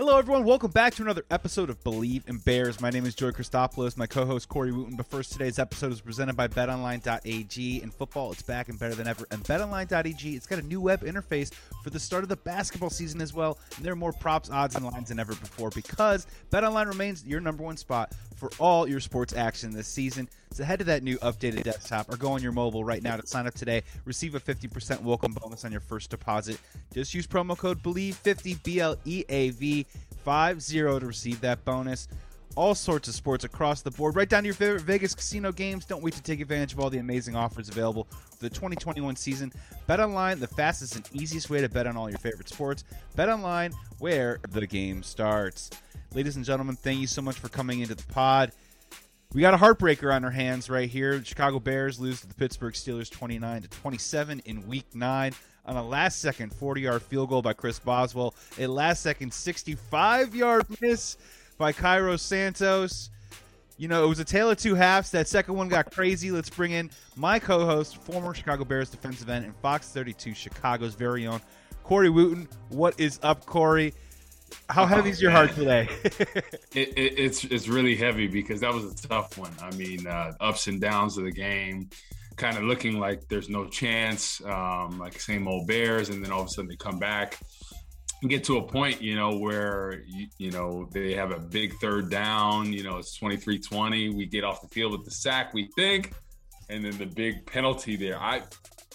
Hello, everyone. Welcome back to another episode of Bleav in Bears. My name is Joey Christopoulos, my co host Corey Wooten. But first, today's episode is presented by betonline.ag. In football, it's back and better than ever. And betonline.ag, it's got a new web interface for the start of the basketball season as well. And there are more props, odds, and lines than ever before because betonline remains your number one spot for all your sports action this season. So head to that new updated desktop or go on your mobile right now to sign up today. Receive a 50% welcome bonus on your first deposit. Just use promo code BLEAV50, B L E A V 50 to receive that bonus. All sorts of sports across the board, right down to your favorite Vegas casino games. Don't wait to take advantage of all the amazing offers available for the 2021 season. Bet online, the fastest and easiest way to bet on all your favorite sports. Bet online, where the game starts. Ladies and gentlemen, thank you so much for coming into the pod. We got a heartbreaker on our hands right here. The Chicago Bears lose to the Pittsburgh Steelers 29 to 27 in week 9 on a last second 40-yard field goal by Chris Boswell, a last second 65-yard miss by Cairo Santos. You know, it was a tale of two halves. That second one got crazy. Let's bring in my co-host, former Chicago Bears defensive end and Fox 32 Chicago's very own Corey Wooten. What is up, Corey? How heavy is your heart today? it, it, it's it's really heavy because that was a tough one. I mean, uh, ups and downs of the game, kind of looking like there's no chance, um, like same old Bears, and then all of a sudden they come back and get to a point, you know, where you, you know they have a big third down. You know, it's 23-20. We get off the field with the sack, we think, and then the big penalty there. I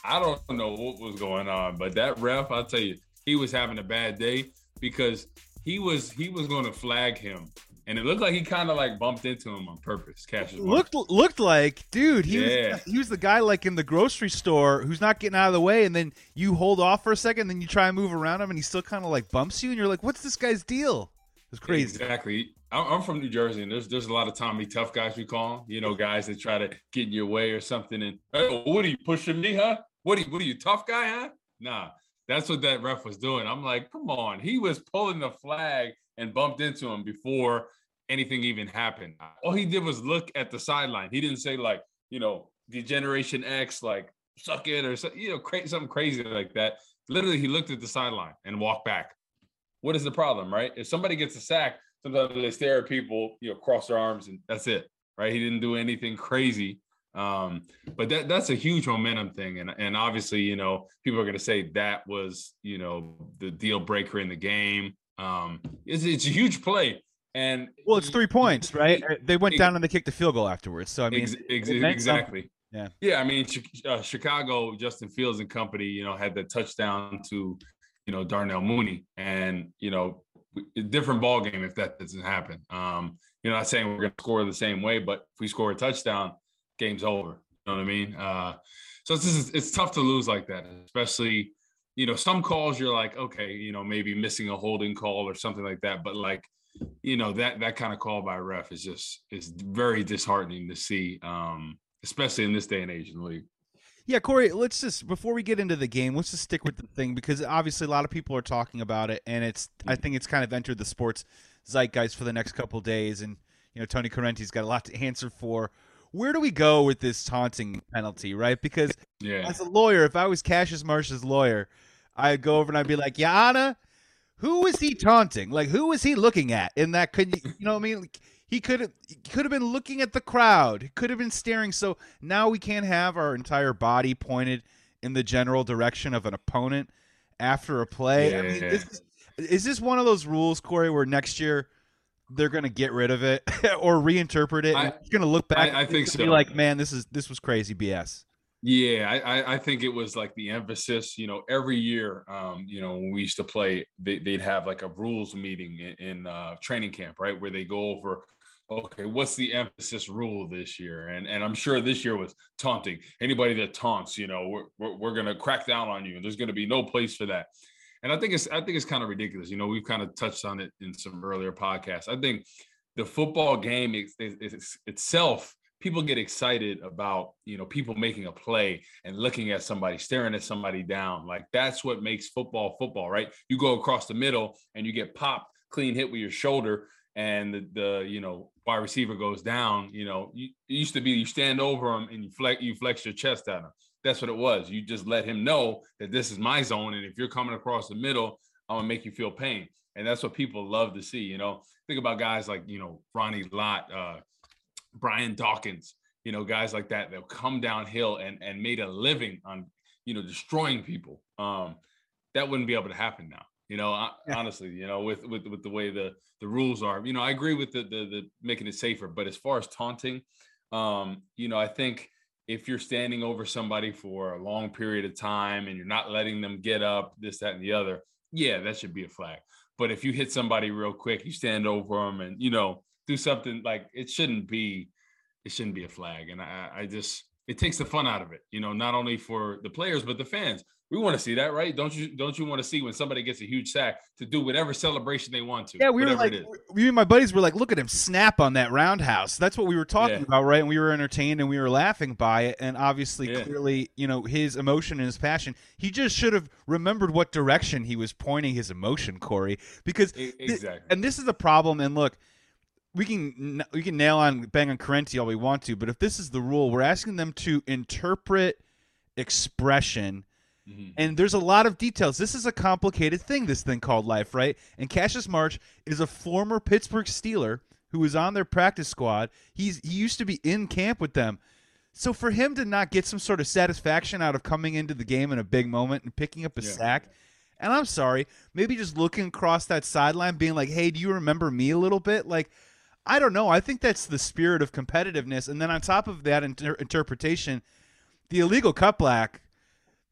I don't know what was going on, but that ref, I'll tell you, he was having a bad day because he was he was going to flag him, and it looked like he kind of like bumped into him on purpose. Cassius looked looked like, dude, he yeah. was he was the guy like in the grocery store who's not getting out of the way, and then you hold off for a second, then you try and move around him, and he still kind of like bumps you, and you're like, what's this guy's deal? It's crazy. Exactly. I'm from New Jersey, and there's there's a lot of Tommy tough guys we call them. You know, guys that try to get in your way or something. And hey, what are you pushing me, huh? What are you, what are you tough guy, huh? Nah, that's what that ref was doing. I'm like, come on. He was pulling the flag and bumped into him before anything even happened. All he did was look at the sideline. He didn't say like, you know, Degeneration X, like suck it or you know, cra- something crazy like that. Literally, he looked at the sideline and walked back. What is the problem, right? If somebody gets a sack, sometimes they stare at people, you know, cross their arms, and that's it, right? He didn't do anything crazy. Um, but that that's a huge momentum thing, and and obviously, you know, people are going to say that was you know the deal breaker in the game. Um, it's it's a huge play, and well, it's three points, right? They went down and they kicked the field goal afterwards. So I mean, ex- ex- exactly. Yeah, yeah. I mean, uh, Chicago, Justin Fields and company, you know, had the touchdown to, you know, Darnell Mooney, and you know, different ball game if that doesn't happen. Um, you know, not saying we're going to score the same way, but if we score a touchdown game's over. You know what I mean? Uh, so it's just, it's tough to lose like that, especially you know some calls you're like okay you know maybe missing a holding call or something like that, but like you know that that kind of call by ref is just is very disheartening to see, um, especially in this day and age in the league. Yeah, Corey, let's just before we get into the game, let's just stick with the thing because obviously a lot of people are talking about it, and it's I think it's kind of entered the sports zeitgeist for the next couple days, and you know Tony Corrente's got a lot to answer for where do we go with this taunting penalty, right? Because yeah. as a lawyer, if I was Cassius Marsh's lawyer, I'd go over and I'd be like, Yana, who is he taunting? Like, who is he looking at in that? Could you, know what I mean? Like, he could have could have been looking at the crowd. He could have been staring. So now we can't have our entire body pointed in the general direction of an opponent after a play. Yeah. I mean, is, is this one of those rules, Corey, where next year they're gonna get rid of it or reinterpret it. I- and you're gonna look back. I- I think so. Be like, man, this is this was crazy BS. Yeah, I, I, I think it was like the emphasis. You know, every year, um, you know, when we used to play, they, they'd have like a rules meeting in, in uh, training camp, right, where they go over, okay, what's the emphasis rule this year? And and I'm sure this year was taunting. Anybody that taunts, you know, we're we're, we're gonna crack down on you, and there's gonna be no place for that. And I think it's I think it's kind of ridiculous. You know, we've kind of touched on it in some earlier podcasts. I think the football game is, is, is itself people get excited about you know people making a play and looking at somebody staring at somebody down like that's what makes football football right you go across the middle and you get popped clean hit with your shoulder and the, the you know wide receiver goes down you know you, it used to be you stand over him and you flex you flex your chest at him that's what it was you just let him know that this is my zone and if you're coming across the middle i'm gonna make you feel pain and that's what people love to see you know think about guys like you know ronnie lott uh Brian Dawkins, you know, guys like that that come downhill and and made a living on, you know, destroying people. Um, that wouldn't be able to happen now. You know, I, Yeah. honestly, you know, with with with the way the the rules are, you know, I agree with the, the the making it safer, but as far as taunting, um, you know, I think if you're standing over somebody for a long period of time and you're not letting them get up, this, that, and the other, yeah, that should be a flag. But if you hit somebody real quick, you stand over them and you know do something like it shouldn't be it shouldn't be a flag and I, I just it takes the fun out of it you know not only for the players but the fans we want to see that right don't you don't you want to see when somebody gets a huge sack to do whatever celebration they want to Yeah, we were like, we and my buddies were like, look at him snap on that roundhouse. That's what we were talking Yeah. about, right? And we were entertained and we were laughing by it. And obviously, Yeah. clearly, you know, his emotion and his passion. He just should have remembered what direction he was pointing his emotion, Corey. Because exactly and this is the problem. And look, we can we can nail on bang on Corrente all we want to, but if this is the rule, we're asking them to interpret expression. Mhm. And there's a lot of details. This is a complicated thing, this thing called life, right? And Cassius Marsh is a former Pittsburgh Steeler who was on their practice squad. He's he used to be in camp with them. So for him to not get some sort of satisfaction out of coming into the game in a big moment and picking up a Yeah. sack, and I'm sorry, maybe just looking across that sideline, being like, "Hey, do you remember me a little bit?" Like, I don't know. I think that's the spirit of competitiveness. And then on top of that inter- interpretation, the illegal cut block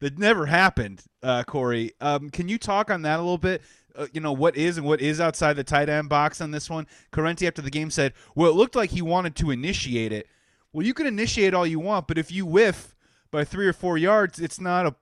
that never happened, uh, Corey. Um, can you talk on that a little bit? Uh, you know what is and what is outside the tight end box on this one. Corrente after the game said, "Well, it looked like he wanted to initiate it." Well, you can initiate all you want, but if you whiff by three or four yards, it's not a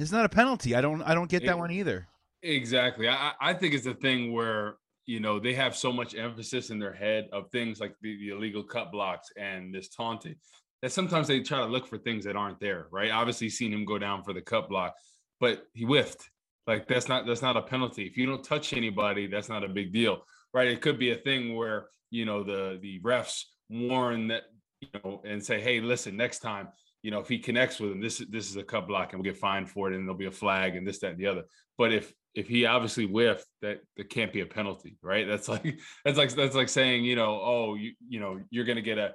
it's not a penalty. I don't I don't get that one either. Exactly. I, I I think it's a thing where you know they have so much emphasis in their head of things like the, the illegal cut blocks and this taunting that sometimes they try to look for things that aren't there. Right. Obviously, seen him go down for the cut block, but he whiffed. Like that's not that's not a penalty. If you don't touch anybody, that's not a big deal. Right. It could be a thing where you know the the refs warn that you know and say, hey, listen, next time you know, if he connects with him, this is this is a cut block and we'll get fined for it and there'll be a flag and this, that, and the other. But if if he obviously whiffed, that that can't be a penalty, right? That's like that's like that's like saying, you know, oh, you you know, you're gonna get a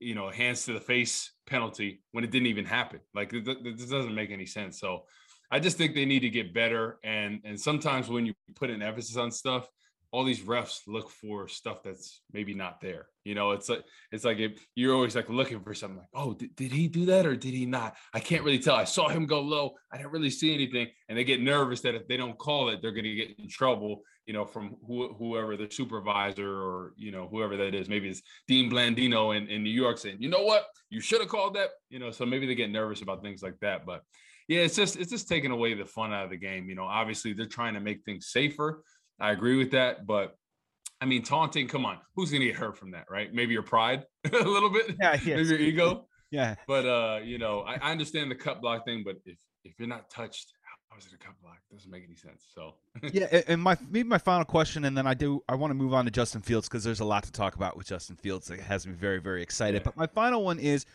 you know, hands to the face penalty when it didn't even happen. Like this doesn't make any sense. So I just think they need to get better. And and sometimes when you put an emphasis on stuff, all these refs look for stuff that's maybe not there. You know, it's like it's like if you're always like looking for something like, oh, did, did he do that or did he not? I can't really tell. I saw him go low. I didn't really see anything. And they get nervous that if they don't call it, they're to get in trouble, you know, from who, whoever the supervisor or, you know, whoever that is. Maybe it's Dean Blandino in, in New York saying, you know what? You should have called that. You know, so maybe they get nervous about things like that. But yeah, it's just it's just taking away the fun out of the game. You know, obviously they're trying to make things safer. I agree with that, but I mean, taunting. Come on, who's gonna get hurt from that, right? Maybe your pride a little bit, Yeah, yeah. maybe your ego. Yeah. But uh, you know, I, I understand the cut block thing, but if if you're not touched, how is it a cut block? doesn't make any sense. So yeah, and my maybe my final question, and then I do I want to move on to Justin Fields because there's a lot to talk about with Justin Fields that has me very very excited. Yeah. But my final one is,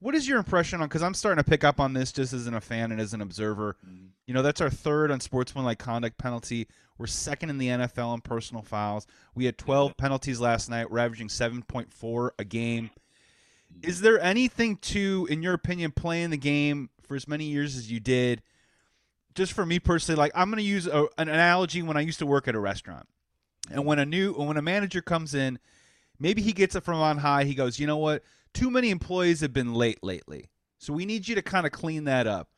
what is your impression on? Because I'm starting to pick up on this just as a fan and as an observer. Mm-hmm. You know, that's our third on unsportsmanlike conduct penalty. We're second in the NFL in personal fouls. We had 12 penalties last night. We're averaging 7.4 a game. Mm-hmm. Is there anything to, in your opinion, playing the game for as many years as you did? Just for me personally, like I'm going to use a, an analogy when I used to work at a restaurant. And when a new when a manager comes in, maybe he gets it from on high. He goes, you know what? Too many employees have been late lately, so we need you to kind of clean that up.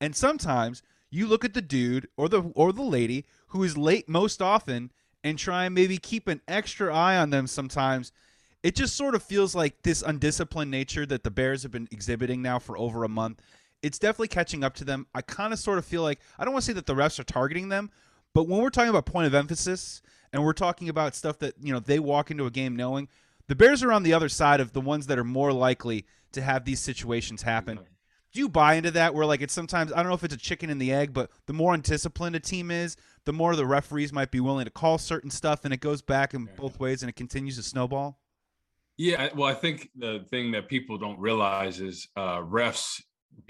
And sometimes you look at the dude or the or the lady who is late most often and try and maybe keep an extra eye on them sometimes. It just sort of feels like this undisciplined nature that the Bears have been exhibiting now for over a month. It's definitely catching up to them. I kind of sort of feel like I don't want to say that the refs are targeting them, but when we're talking about point of emphasis and we're talking about stuff that, you know, they walk into a game knowing, the Bears are on the other side of the ones that are more likely to have these situations happen. Do you buy into that where like it's sometimes I don't know if it's a chicken and the egg, but the more undisciplined a team is, the more the referees might be willing to call certain stuff and it goes back in both ways and it continues to snowball? Yeah, well, I think the thing that people don't realize is uh, refs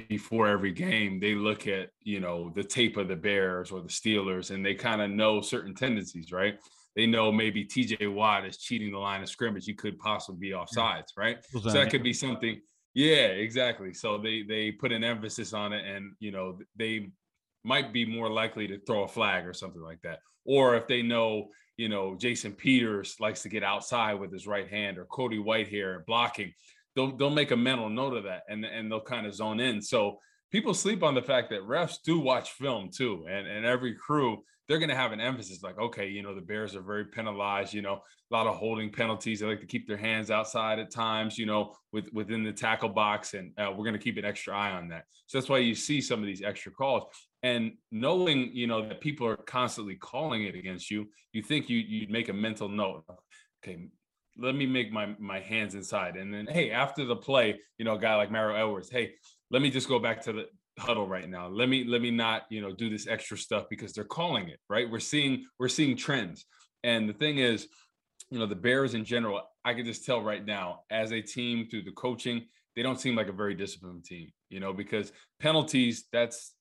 before every game they look at you know the tape of the Bears or the Steelers and they kind of know certain tendencies, right? They know maybe T.J. Watt is cheating the line of scrimmage. He could possibly be offsides, right? So that could be something. Yeah, exactly. So they they put an emphasis on it, and you know they might be more likely to throw a flag or something like that. Or if they know, you know, Jason Peters likes to get outside with his right hand, or Cody Whitehair blocking, they'll they'll make a mental note of that and and they'll kind of zone in. So people sleep on the fact that refs do watch film too, and and every crew they're going to have an emphasis like, okay, you know, the Bears are very penalized. You know, a lot of holding penalties. They like to keep their hands outside at times. You know, with within the tackle box, and uh, we're going to keep an extra eye on that. So that's why you see some of these extra calls. And knowing, you know, that people are constantly calling it against you, you think you you'd make a mental note. Okay, let me make my my hands inside. And then hey after the play you know a guy like mario edwards hey let me just go back to the huddle right now. Let me let me not you know do this extra stuff because they're calling it right? We're seeing we're seeing trends. And the thing is you know the bears in general i can just tell right now as a team through the coaching they don't seem like a very disciplined team you know because penalties that's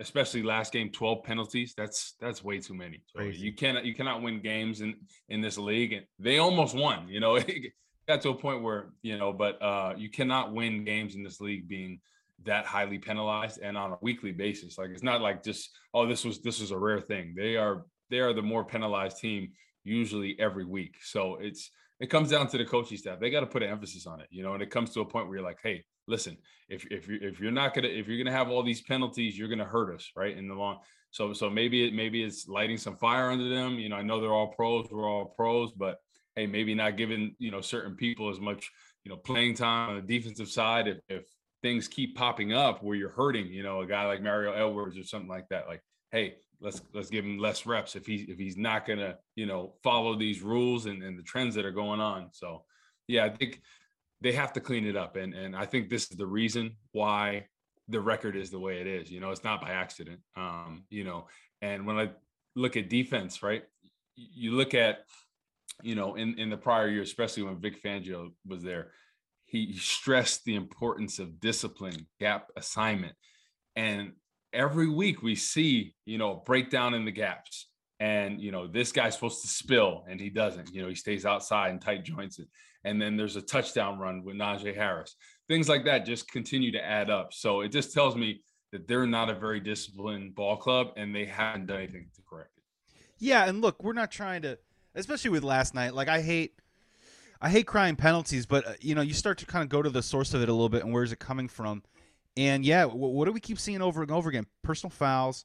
especially last game 12 penalties that's that's way too many. So you cannot you cannot win games in in this league and they almost won you know it got to a point where you know but uh you cannot win games in this league being that highly penalized and on a weekly basis. Like it's not like just oh this was this was a rare thing. They are they are the more penalized team usually every week. So it's it comes down to the coaching staff. They got to put an emphasis on it you know and it comes to a point where you're like hey listen, if if you if you're not gonna if you're gonna have all these penalties, you're gonna hurt us, right? In the long. So so maybe it maybe it's lighting some fire under them. You know, I know they're all pros, we're all pros, but hey, maybe not giving you know certain people as much you know playing time on the defensive side if if things keep popping up where you're hurting, you know, a guy like Mario Edwards or something like that. Like, hey, let's let's give him less reps if he's if he's not gonna, you know, follow these rules and, and the trends that are going on. So yeah, I think they have to clean it up. And and I think this is the reason why the record is the way it is. You know, it's not by accident. Um, you know, and when I look at defense, right, you look at, you know, in in the prior year, especially when Vic Fangio was there, he stressed the importance of discipline, gap assignment, and every week we see, you know, breakdown in the gaps. And you know, this guy's supposed to spill and he doesn't. You know, he stays outside and tight joints it and then there's a touchdown run with Najee Harris. Things like that just continue to add up. So it just tells me that they're not a very disciplined ball club and they haven't done anything to correct it. Yeah, and look, we're not trying to especially with last night. Like I hate I hate crying penalties, but uh, you know, you start to kind of go to the source of it a little bit and where's it coming from? And yeah, what, what do we keep seeing over and over again? Personal fouls,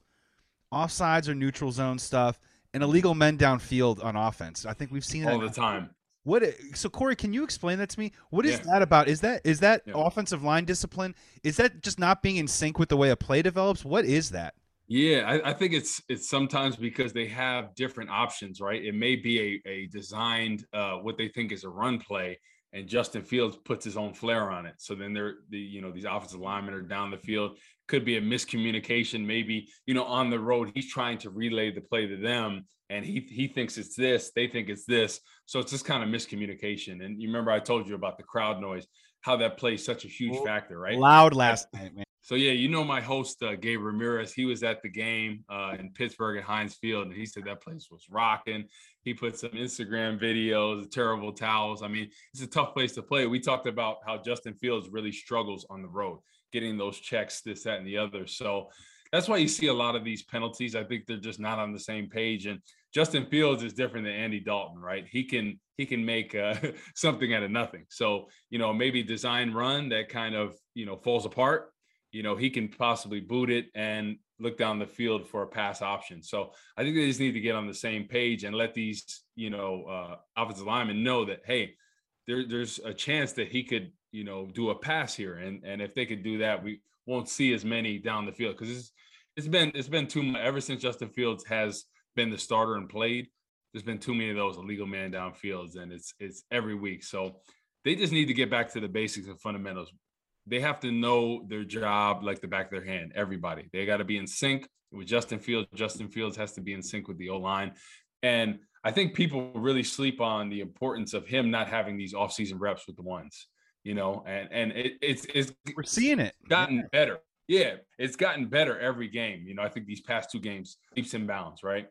offsides or neutral zone stuff, and illegal men downfield on offense. I think we've seen all the time. What so Corey, can you explain that to me? What is yeah. that about? Is that is that yeah. offensive line discipline? Is that just not being in sync with the way a play develops? What is that? Yeah, I, I, think it's it's sometimes because they have different options, right? It may be a, a designed uh, what they think is a run play, and Justin Fields puts his own flair on it. So then they're the you know these offensive linemen are down the field. Could be a miscommunication, maybe you know on the road he's trying to relay the play to them, and he he thinks it's this, they think it's this. So it's just kind of miscommunication. And you remember I told you about the crowd noise, how that plays such a huge factor, right? Loud last night, man. So yeah, you know my host uh, Gabe Ramirez. He was at the game uh, in Pittsburgh at Heinz Field, and he said that place was rocking. He put some Instagram videos, terrible towels. I mean, it's a tough place to play. We talked about how Justin Fields really struggles on the road, getting those checks, this, that, and the other. So that's why you see a lot of these penalties. I think they're just not on the same page. And Justin Fields is different than Andy Dalton, right? He can he can make uh, something out of nothing. So you know maybe design run that kind of you know falls apart. You know he can possibly boot it and look down the field for a pass option. So I think they just need to get on the same page and let these you know uh, offensive linemen know that hey, there, there's a chance that he could you know do a pass here, and and if they could do that, we won't see as many down the field because it's it's been it's been too much ever since Justin Fields has been the starter and played, there's been too many of those illegal man down fields, and it's it's every week. So they just need to get back to the basics and fundamentals. They have to know their job like the back of their hand. Everybody, they got to be in sync with Justin Fields. Justin Fields has to be in sync with the O line, and I think people really sleep on the importance of him not having these offseason reps with the ones. You know, and and it, it's it's we're seeing it gotten yeah. better. Yeah, it's gotten better every game. You know, I think these past two games leaps and bounds, right?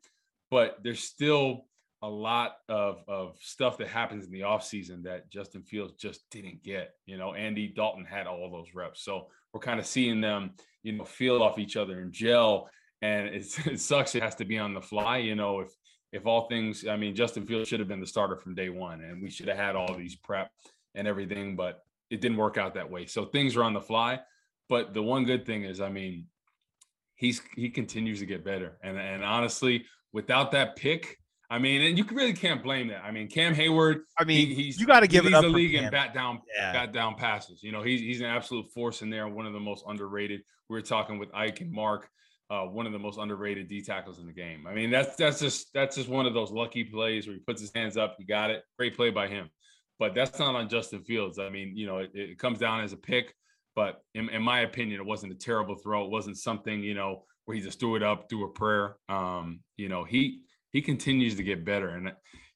but there's still a lot of, of stuff that happens in the offseason that Justin Fields just didn't get. You know, Andy Dalton had all those reps. So we're kind of seeing them, you know, feel off each other and gel. And it sucks. It has to be on the fly. You know, if if all things, I mean, Justin Fields should have been the starter from day one, and we should have had all these prep and everything, but it didn't work out that way. So things are on the fly. But the one good thing is, I mean, he's he continues to get better. And and honestly, without that pick, I mean, and you really can't blame that. I mean, Cam Heyward. I mean, he, he's you got to give he it up the league and bat down, yeah. bat down passes. You know, he's he's an absolute force in there. One of the most underrated. We were talking with Ike and Mark, uh, one of the most underrated D tackles in the game. I mean, that's that's just that's just one of those lucky plays where he puts his hands up. He got it. Great play by him. But that's not on Justin Fields. I mean, you know, it, it comes down as a pick. But in, in my opinion, it wasn't a terrible throw. It wasn't something you know where he just threw it up through a prayer. Um, you know, he he continues to get better, and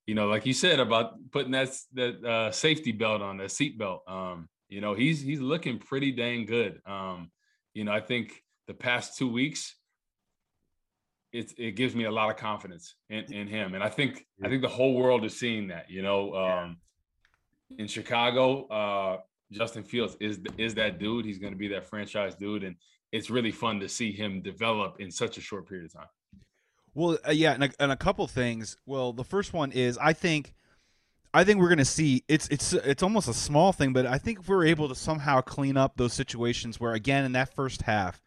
you know, like you said about putting that that uh, safety belt on, that seat belt. Um, you know, he's he's looking pretty dang good. Um, you know, I think the past two weeks, it it gives me a lot of confidence in, in him, and I think I think the whole world is seeing that. You know, um, in Chicago, uh, Justin Fields is is that dude. He's going to be that franchise dude, and it's really fun to see him develop in such a short period of time. Well, uh, yeah, and a, and a couple things. Well, the first one is I think I think we're going to see it's it's it's almost a small thing, but I think if we're able to somehow clean up those situations where again in that first half,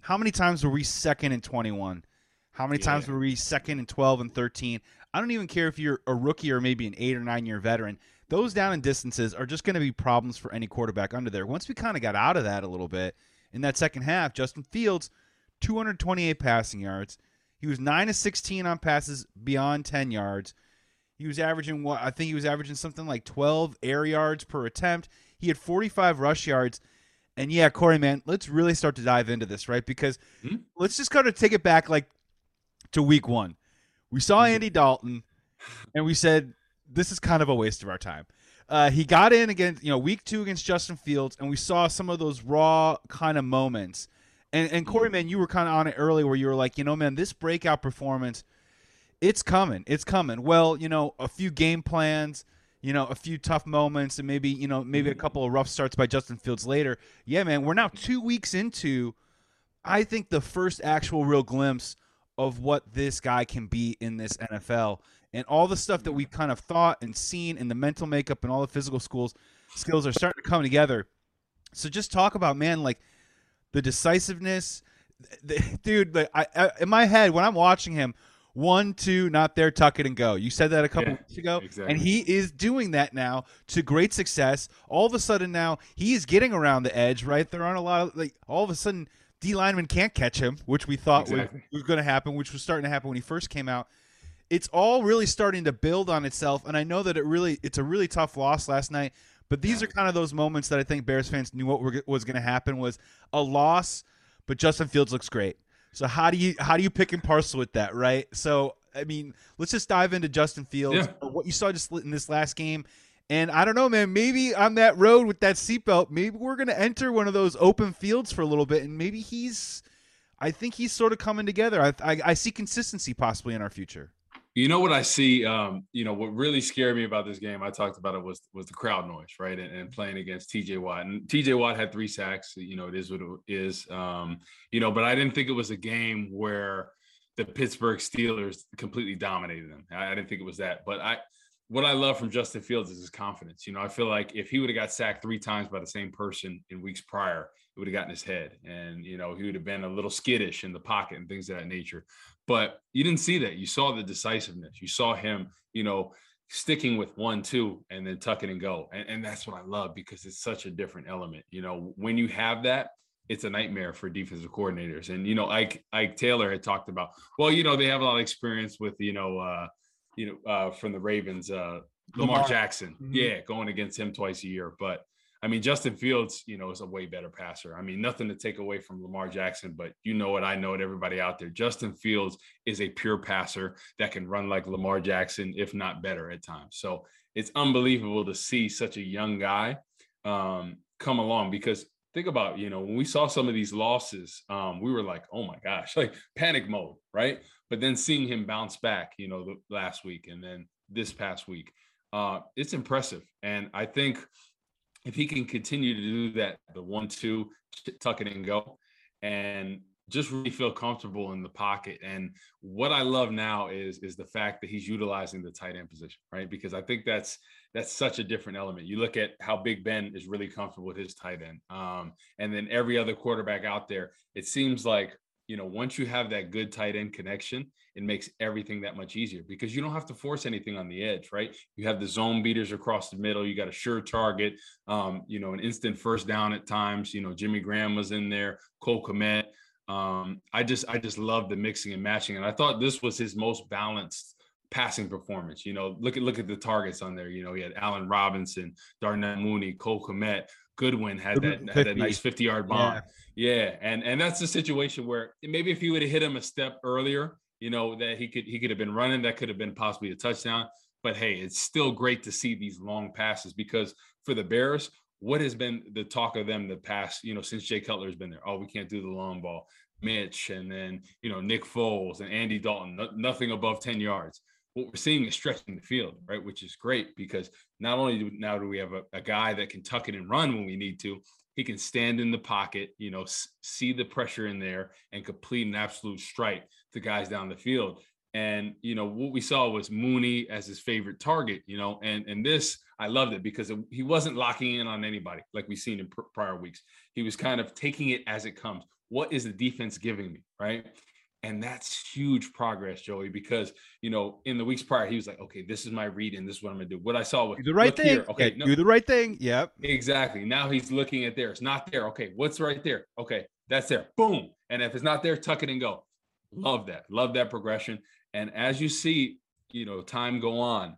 how many times were we second and 21? How many yeah. times were we second and 12 and 13? I don't even care if you're a rookie or maybe an 8 or 9 year veteran. Those down and distances are just going to be problems for any quarterback under there. Once we kind of got out of that a little bit, in that second half, Justin Fields, 228 passing yards. He was 9 of 16 on passes beyond 10 yards. He was averaging what I think he was averaging something like 12 air yards per attempt. He had 45 rush yards. And yeah, Corey, man, let's really start to dive into this, right? Because mm-hmm. let's just kind of take it back like to week one. We saw mm-hmm. Andy Dalton and we said, this is kind of a waste of our time. Uh, he got in against you know week two against Justin Fields, and we saw some of those raw kind of moments. And and Corey, man, you were kind of on it early where you were like, you know, man, this breakout performance, it's coming, it's coming. Well, you know, a few game plans, you know, a few tough moments, and maybe you know maybe a mm-hmm. couple of rough starts by Justin Fields later. Yeah, man, we're now two weeks into, I think the first actual real glimpse of what this guy can be in this NFL and all the stuff that we've kind of thought and seen in the mental makeup and all the physical schools skills are starting to come together. So just talk about man, like the decisiveness, the, dude. Like I, I, in my head when I'm watching him, one, two, not there, tuck it and go. You said that a couple yeah, weeks ago, exactly. and he is doing that now to great success. All of a sudden now he is getting around the edge. Right, there aren't a lot of like. All of a sudden, D lineman can't catch him, which we thought exactly. was, was going to happen, which was starting to happen when he first came out it's all really starting to build on itself and i know that it really it's a really tough loss last night but these are kind of those moments that i think bears fans knew what was going to happen was a loss but justin fields looks great so how do you how do you pick and parcel with that right so i mean let's just dive into justin fields yeah. what you saw just in this last game and I don't know, man. Maybe on that road with that seatbelt, maybe we're going to enter one of those open fields for a little bit, and maybe he's. I think he's sort of coming together. I, I, I see consistency possibly in our future. You know what I see? Um, you know what really scared me about this game. I talked about it was was the crowd noise, right? And, and playing against T.J. Watt, and T.J. Watt had three sacks. You know, it is what it is. Um, you know, but I didn't think it was a game where the Pittsburgh Steelers completely dominated them. I, I didn't think it was that, but I what I love from Justin Fields is his confidence. You know, I feel like if he would have got sacked three times by the same person in weeks prior, it would have gotten his head. And, you know, he would have been a little skittish in the pocket and things of that nature. But you didn't see that. You saw the decisiveness. You saw him, you know, sticking with one, two, and then tuck it and go. And, and that's what I love because it's such a different element. You know, when you have that, it's a nightmare for defensive coordinators. And, you know, Ike, Ike Taylor had talked about, well, you know, they have a lot of experience with, you know, uh, you know, uh, from the Ravens, uh, Lamar, Lamar. Jackson. Mm-hmm. Yeah, going against him twice a year. But I mean, Justin Fields, you know, is a way better passer. I mean, nothing to take away from Lamar Jackson, but you know it, I know it, everybody out there. Justin Fields is a pure passer that can run like Lamar Jackson, if not better at times. So it's unbelievable to see such a young guy um, come along because think about, you know, when we saw some of these losses, um, we were like, oh my gosh, like panic mode, right? But then seeing him bounce back, you know, the last week and then this past week, uh, it's impressive. And I think if he can continue to do that, the one, two, tuck it and go, and just really feel comfortable in the pocket. And what I love now is is the fact that he's utilizing the tight end position, right? Because I think that's that's such a different element. You look at how Big Ben is really comfortable with his tight end, um, and then every other quarterback out there. It seems like you know once you have that good tight end connection, it makes everything that much easier because you don't have to force anything on the edge, right? You have the zone beaters across the middle. You got a sure target, um, you know, an instant first down at times. You know, Jimmy Graham was in there, Cole Kmet. Um, I just I just love the mixing and matching, and I thought this was his most balanced passing performance. You know, look at look at the targets on there. You know, he had Allen Robinson, Darnell Mooney, Cole Kmet, Goodwin had that had that nice 50 yard bomb. Yeah. yeah. And and that's the situation where maybe if he would have hit him a step earlier, you know, that he could he could have been running, that could have been possibly a touchdown. But hey, it's still great to see these long passes because for the Bears, what has been the talk of them the past, you know, since Jay Cutler has been there? Oh, we can't do the long ball. Mitch and then, you know, Nick Foles and Andy Dalton, no, nothing above 10 yards. What we're seeing is stretching the field, right? Which is great because not only do now do we have a, a guy that can tuck it and run when we need to, he can stand in the pocket, you know, s- see the pressure in there and complete an absolute strike to guys down the field. And you know what we saw was Mooney as his favorite target. You know, and and this I loved it because it, he wasn't locking in on anybody like we've seen in pr- prior weeks. He was kind of taking it as it comes. What is the defense giving me, right? And that's huge progress, Joey, because you know, in the weeks prior, he was like, okay, this is my read and this is what I'm gonna do. What I saw was do the right thing. Here. Okay, no, do the right thing. Yep. Exactly. Now he's looking at there. It's not there. Okay, what's right there? Okay, that's there. Boom. And if it's not there, tuck it and go. Love that. Love that progression. And as you see, you know, time go on,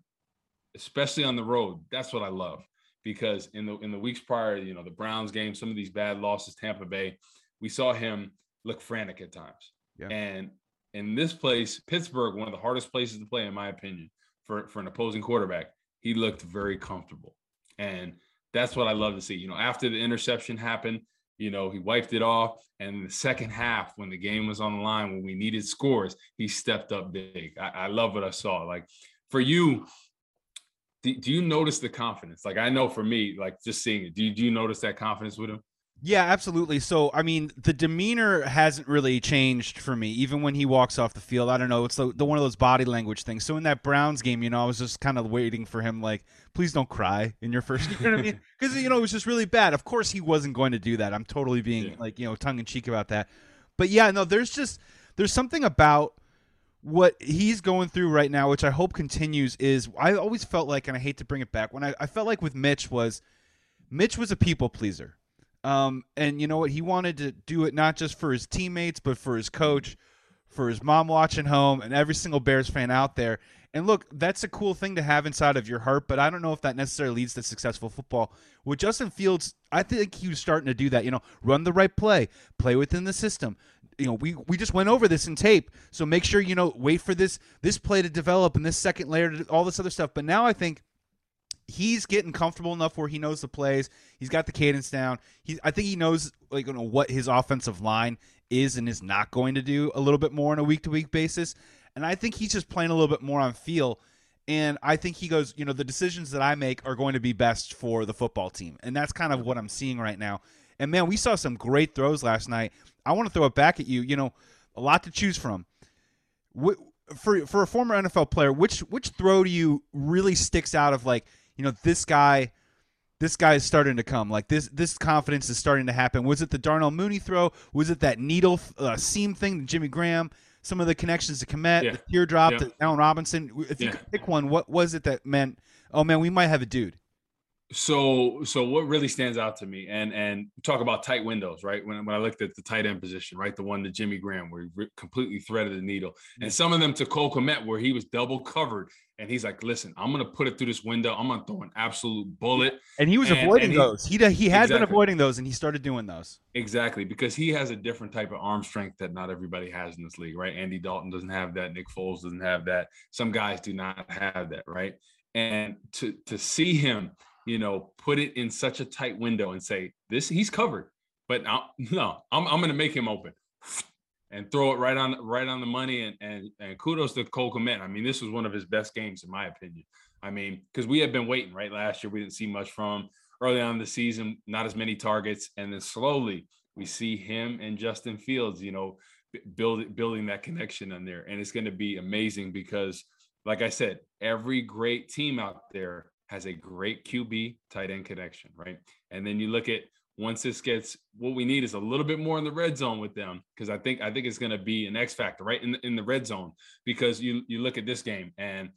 especially on the road, that's what I love. Because in the in the weeks prior, you know, the Browns game, some of these bad losses, Tampa Bay, we saw him look frantic at times. Yeah. And in this place, Pittsburgh, one of the hardest places to play, in my opinion, for, for an opposing quarterback, he looked very comfortable. And that's what I love to see. You know, after the interception happened, you know, he wiped it off. And the second half, when the game was on the line, when we needed scores, he stepped up big. I, I love what I saw. Like for you, do, do, you notice the confidence? Like I know for me, like just seeing it, do do you notice that confidence with him? Yeah, absolutely. So, I mean, the demeanor hasn't really changed for me, even when he walks off the field. I don't know. It's the, the one of those body language things. So, in that Browns game, you know, I was just kind of waiting for him, like, please don't cry in your first. You know what I mean? Because you know it was just really bad. Of course, he wasn't going to do that. I'm totally being yeah. like you know tongue in cheek about that. But yeah, no, there's just there's something about what he's going through right now, which I hope continues. Is I always felt like, and I hate to bring it back, when I, I felt like with Mitch was Mitch was a people pleaser. Um, and you know what? He wanted to do it not just for his teammates, but for his coach, for his mom watching home, and every single Bears fan out there. And look, that's a cool thing to have inside of your heart, but I don't know if that necessarily leads to successful football. With Justin Fields, I think he was starting to do that. You know, run the right play, play within the system. You know, we we just went over this in tape, so make sure you know wait for this this play to develop and this second layer, to, all this other stuff. But now I think he's getting comfortable enough where he knows the plays. He's got the cadence down. He, I think he knows like you know what his offensive line is and is not going to do a little bit more on a week to week basis. And I think he's just playing a little bit more on feel. And I think he goes, you know, the decisions that I make are going to be best for the football team. And that's kind of what I'm seeing right now. And man, we saw some great throws last night. I want to throw it back at you. You know, a lot to choose from. for for a former NFL player, which which throw do you really sticks out of like you know this guy this guy is starting to come. Like this, this confidence is starting to happen. Was it the Darnell Mooney throw? Was it that needle uh, seam thing to Jimmy Graham? Some of the connections to Kmet, yeah. the teardrop yeah. to Allen Robinson. If you yeah. could pick one, what was it that meant? Oh man, we might have a dude. So, so what really stands out to me, and and talk about tight windows, right? When when I looked at the tight end position, right, the one to Jimmy Graham where he completely threaded the needle, and mm-hmm. some of them to Cole Kmet where he was double covered, and he's like, "Listen, I'm gonna put it through this window. I'm gonna throw an absolute bullet." And he was and, avoiding and he, those. He he had exactly. been avoiding those, and he started doing those. Exactly, because he has a different type of arm strength that not everybody has in this league, right? Andy Dalton doesn't have that. Nick Foles doesn't have that. Some guys do not have that, right? And to to see him you know, put it in such a tight window and say, this he's covered. But no, I'm, I'm going to make him open and throw it right on right on the money. And and and kudos to Cole Kmet. I mean, this was one of his best games in my opinion. I mean, because we had been waiting right last year, we didn't see much from him. early on the season, not as many targets, and then slowly we see him and Justin Fields, you know, build, building that connection on there, and it's going to be amazing because, like I said, every great team out there has a great QB tight end connection, right? And then you look at once this gets what we need is a little bit more in the red zone with them because I think I think it's going to be an X factor right in the, in the red zone. Because you you look at this game and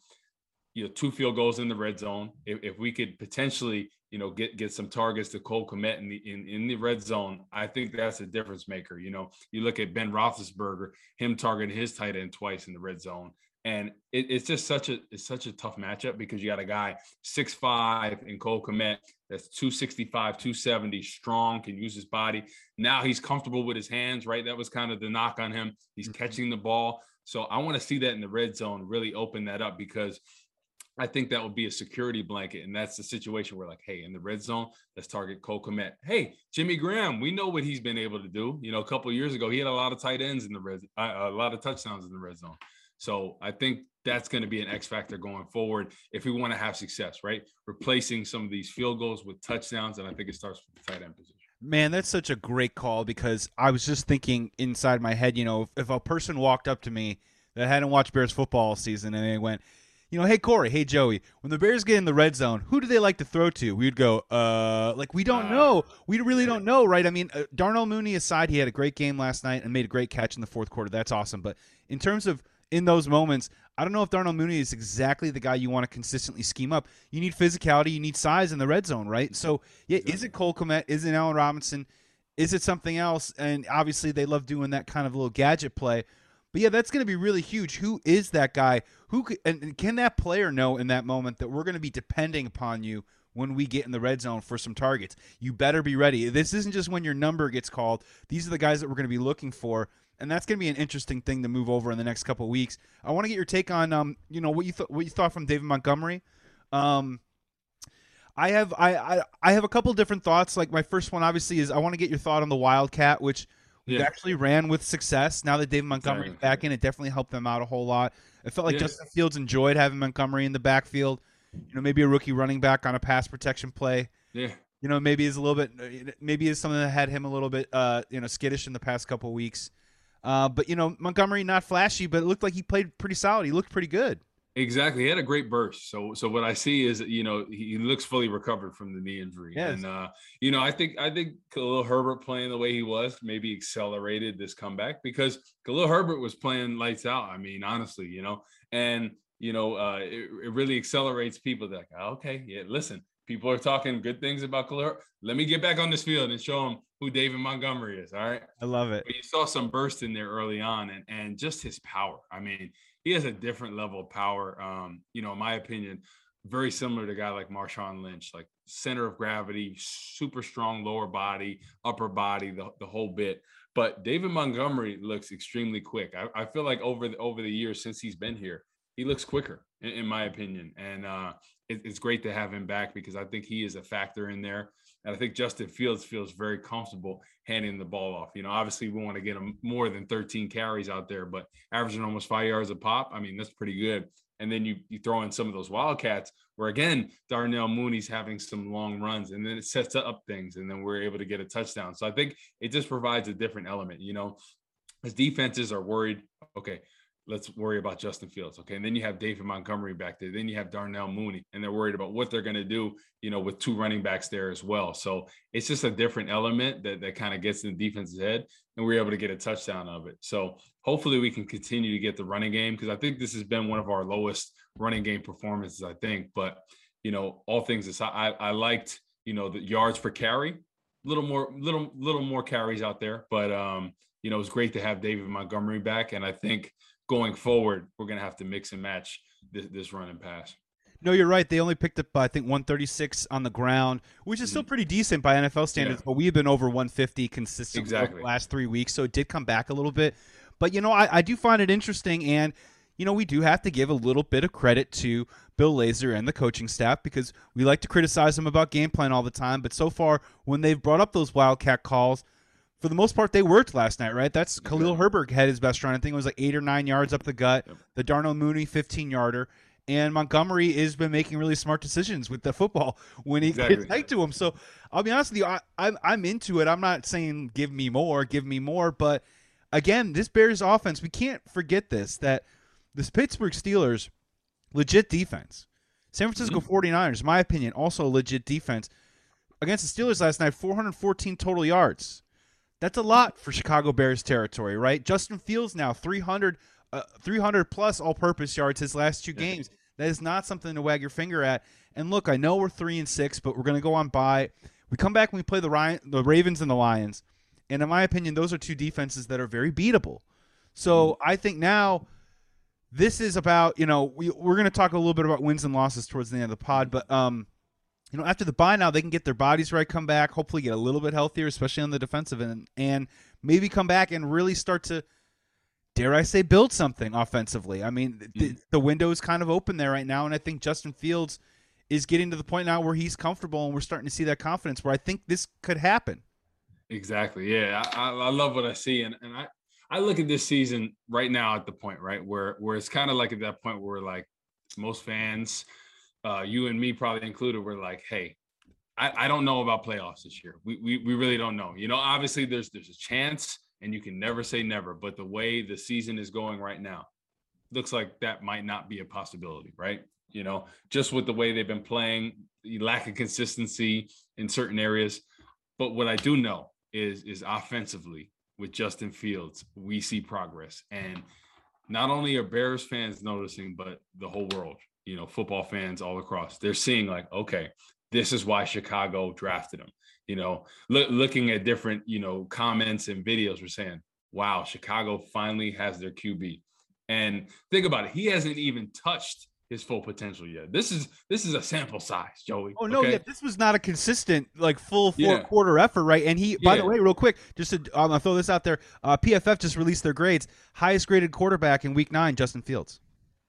you know two field goals in the red zone. If, if we could potentially you know get get some targets to Cole Kmet in the in, in the red zone I think that's a difference maker you know? You look at Ben Roethlisberger him targeting his tight end twice in the red zone and it, it's just such a it's such a tough matchup because you got a guy six five in Cole Kmet that's 265, 270, strong, can use his body. Now he's comfortable with his hands, right? That was kind of the knock on him. He's mm-hmm. catching the ball. So I want to see that in the red zone really open that up because I think that would be a security blanket. And that's the situation where, like, hey, in the red zone, let's target Cole Kmet. Hey, Jimmy Graham, we know what he's been able to do. You know, a couple years ago, he had a lot of tight ends in the red, uh, a lot of touchdowns in the red zone. So I think that's going to be an X factor going forward if we want to have success, right? Replacing some of these field goals with touchdowns, and I think it starts with the tight end position. Man, that's such a great call because I was just thinking inside my head, you know, if, if a person walked up to me that hadn't watched Bears football season and they went, you know, hey Corey, hey Joey, when the Bears get in the red zone, who do they like to throw to? We'd go, uh, like we don't uh, know, we really don't know, right? I mean, uh, Darnell Mooney aside, he had a great game last night and made a great catch in the fourth quarter. That's awesome. But in terms of in those moments, I don't know if Darnell Mooney is exactly the guy you want to consistently scheme up. You need physicality, you need size in the red zone, right? So, yeah, is it Cole Kmet? Is it Allen Robinson? Is it something else? And obviously, they love doing that kind of little gadget play. But yeah, that's going to be really huge. Who is that guy? Who and can that player know in that moment that we're going to be depending upon you when we get in the red zone for some targets? You better be ready. This isn't just when your number gets called. These are the guys that we're going to be looking for and that's going to be an interesting thing to move over in the next couple weeks. I want to get your take on, um, you know, what you th- what you thought from David Montgomery. Um, I have I, I I have a couple different thoughts. Like my first one, obviously, is I want to get your thought on the Wildcat, which yeah. actually ran with success. Now that David Montgomery's back in, it definitely helped them out a whole lot. It felt like yeah. Justin Fields enjoyed having Montgomery in the backfield. You know, maybe a rookie running back on a pass protection play. Yeah. You know, maybe is a little bit, maybe is something that had him a little bit, uh, you know, skittish in the past couple weeks. Uh, but you know Montgomery not flashy, but it looked like he played pretty solid. He looked pretty good. Exactly, he had a great burst. So, so what I see is, you know, he looks fully recovered from the knee injury, yes. and uh, you know, I think I think Khalil Herbert playing the way he was maybe accelerated this comeback because Khalil Herbert was playing lights out. I mean, honestly, you know, and you know, uh, it, it really accelerates people. That like, okay, yeah, listen, people are talking good things about Khalil. Let me get back on this field and show them who David Montgomery is. All right. I love it. But you saw some burst in there early on and, and just his power. I mean, he has a different level of power. Um, you know, in my opinion, very similar to a guy like Marshawn Lynch, like center of gravity, super strong lower body, upper body, the, the whole bit. But David Montgomery looks extremely quick. I, I feel like over the over the years since he's been here, he looks quicker, in, in my opinion. And uh, it, it's great to have him back because I think he is a factor in there. And I think Justin Fields feels very comfortable handing the ball off. You know, obviously we want to get him more than 13 carries out there, but averaging almost five yards a pop, I mean, that's pretty good. And then you you throw in some of those wildcats where again Darnell Mooney's having some long runs, and then it sets up things, and then we're able to get a touchdown. So I think it just provides a different element. You know, as defenses are worried, okay, let's worry about Justin Fields. Okay. And then you have David Montgomery back there. Then you have Darnell Mooney, and they're worried about what they're going to do, you know, with two running backs there as well. So it's just a different element that, that kind of gets in the defense's head, and we're able to get a touchdown of it. So hopefully we can continue to get the running game because I think this has been one of our lowest running game performances, I think. But, you know, all things aside, I, I liked, you know, the yards per carry, a little more, little, little more carries out there. But, um, you know, it was great to have David Montgomery back. And I think, going forward, we're going to have to mix and match this, this run and pass. No, you're right. They only picked up, I think, 136 on the ground, which is still mm-hmm. pretty decent by NFL standards. Yeah. But we've been over 150 consistently exactly. the last three weeks, so it did come back a little bit. But you know, I, I do find it interesting, and you know, we do have to give a little bit of credit to Bill Lazor and the coaching staff because we like to criticize them about game plan all the time. But so far, when they've brought up those Wildcat calls, for the most part, they worked last night, right? That's Khalil Herbert had his best run. I think it was like eight or nine yards up the gut. Yep. The Darnell Mooney 15 yarder. And Montgomery has been making really smart decisions with the football when he exactly. gets tight to him. So I'll be honest with you, I, I'm, I'm into it. I'm not saying give me more, give me more. But again, this Bears offense, we can't forget this that this Pittsburgh Steelers, legit defense. San Francisco mm-hmm. 49ers, my opinion, also legit defense. Against the Steelers last night, 414 total yards. That's a lot for Chicago Bears territory, right? Justin Fields now 300, uh, 300 plus all-purpose yards his last two games. That is not something to wag your finger at. And look, I know we're three and six, but we're going to go on bye. We come back and we play the Ryan, the Ravens and the Lions, and in my opinion, those are two defenses that are very beatable. So mm-hmm. I think now this is about you know we we're going to talk a little bit about wins and losses towards the end of the pod, but um you know, after the bye now, they can get their bodies right, come back, hopefully get a little bit healthier, especially on the defensive end, and maybe come back and really start to, dare I say, build something offensively. I mean, mm. the, the window is kind of open there right now, and I think Justin Fields is getting to the point now where he's comfortable, and we're starting to see that confidence where I think this could happen. Exactly. Yeah, I, I love what I see, and and I I look at this season right now at the point right where where it's kind of like at that point where like most fans uh, you and me probably included, were like, hey, I, I don't know about playoffs this year. We, we we really don't know. You know, obviously there's there's a chance, and you can never say never. But the way the season is going right now, looks like that might not be a possibility, right? You know, just with the way they've been playing, the lack of consistency in certain areas. But what I do know is is offensively with Justin Fields, we see progress. And not only are Bears fans noticing, but the whole world you know, football fans all across. They're seeing like, okay, this is why Chicago drafted him. You know, look, looking at different, you know, comments and videos, we're saying, wow, Chicago finally has their QB. And think about it, he hasn't even touched his full potential yet. This is this is a sample size, Joey. Oh no, okay? yeah, this was not a consistent like full four yeah. quarter effort, right? And he, by yeah. the way, real quick, just to um, I'll throw this out there, uh, PFF just released their grades. Highest graded quarterback in Week Nine, Justin Fields.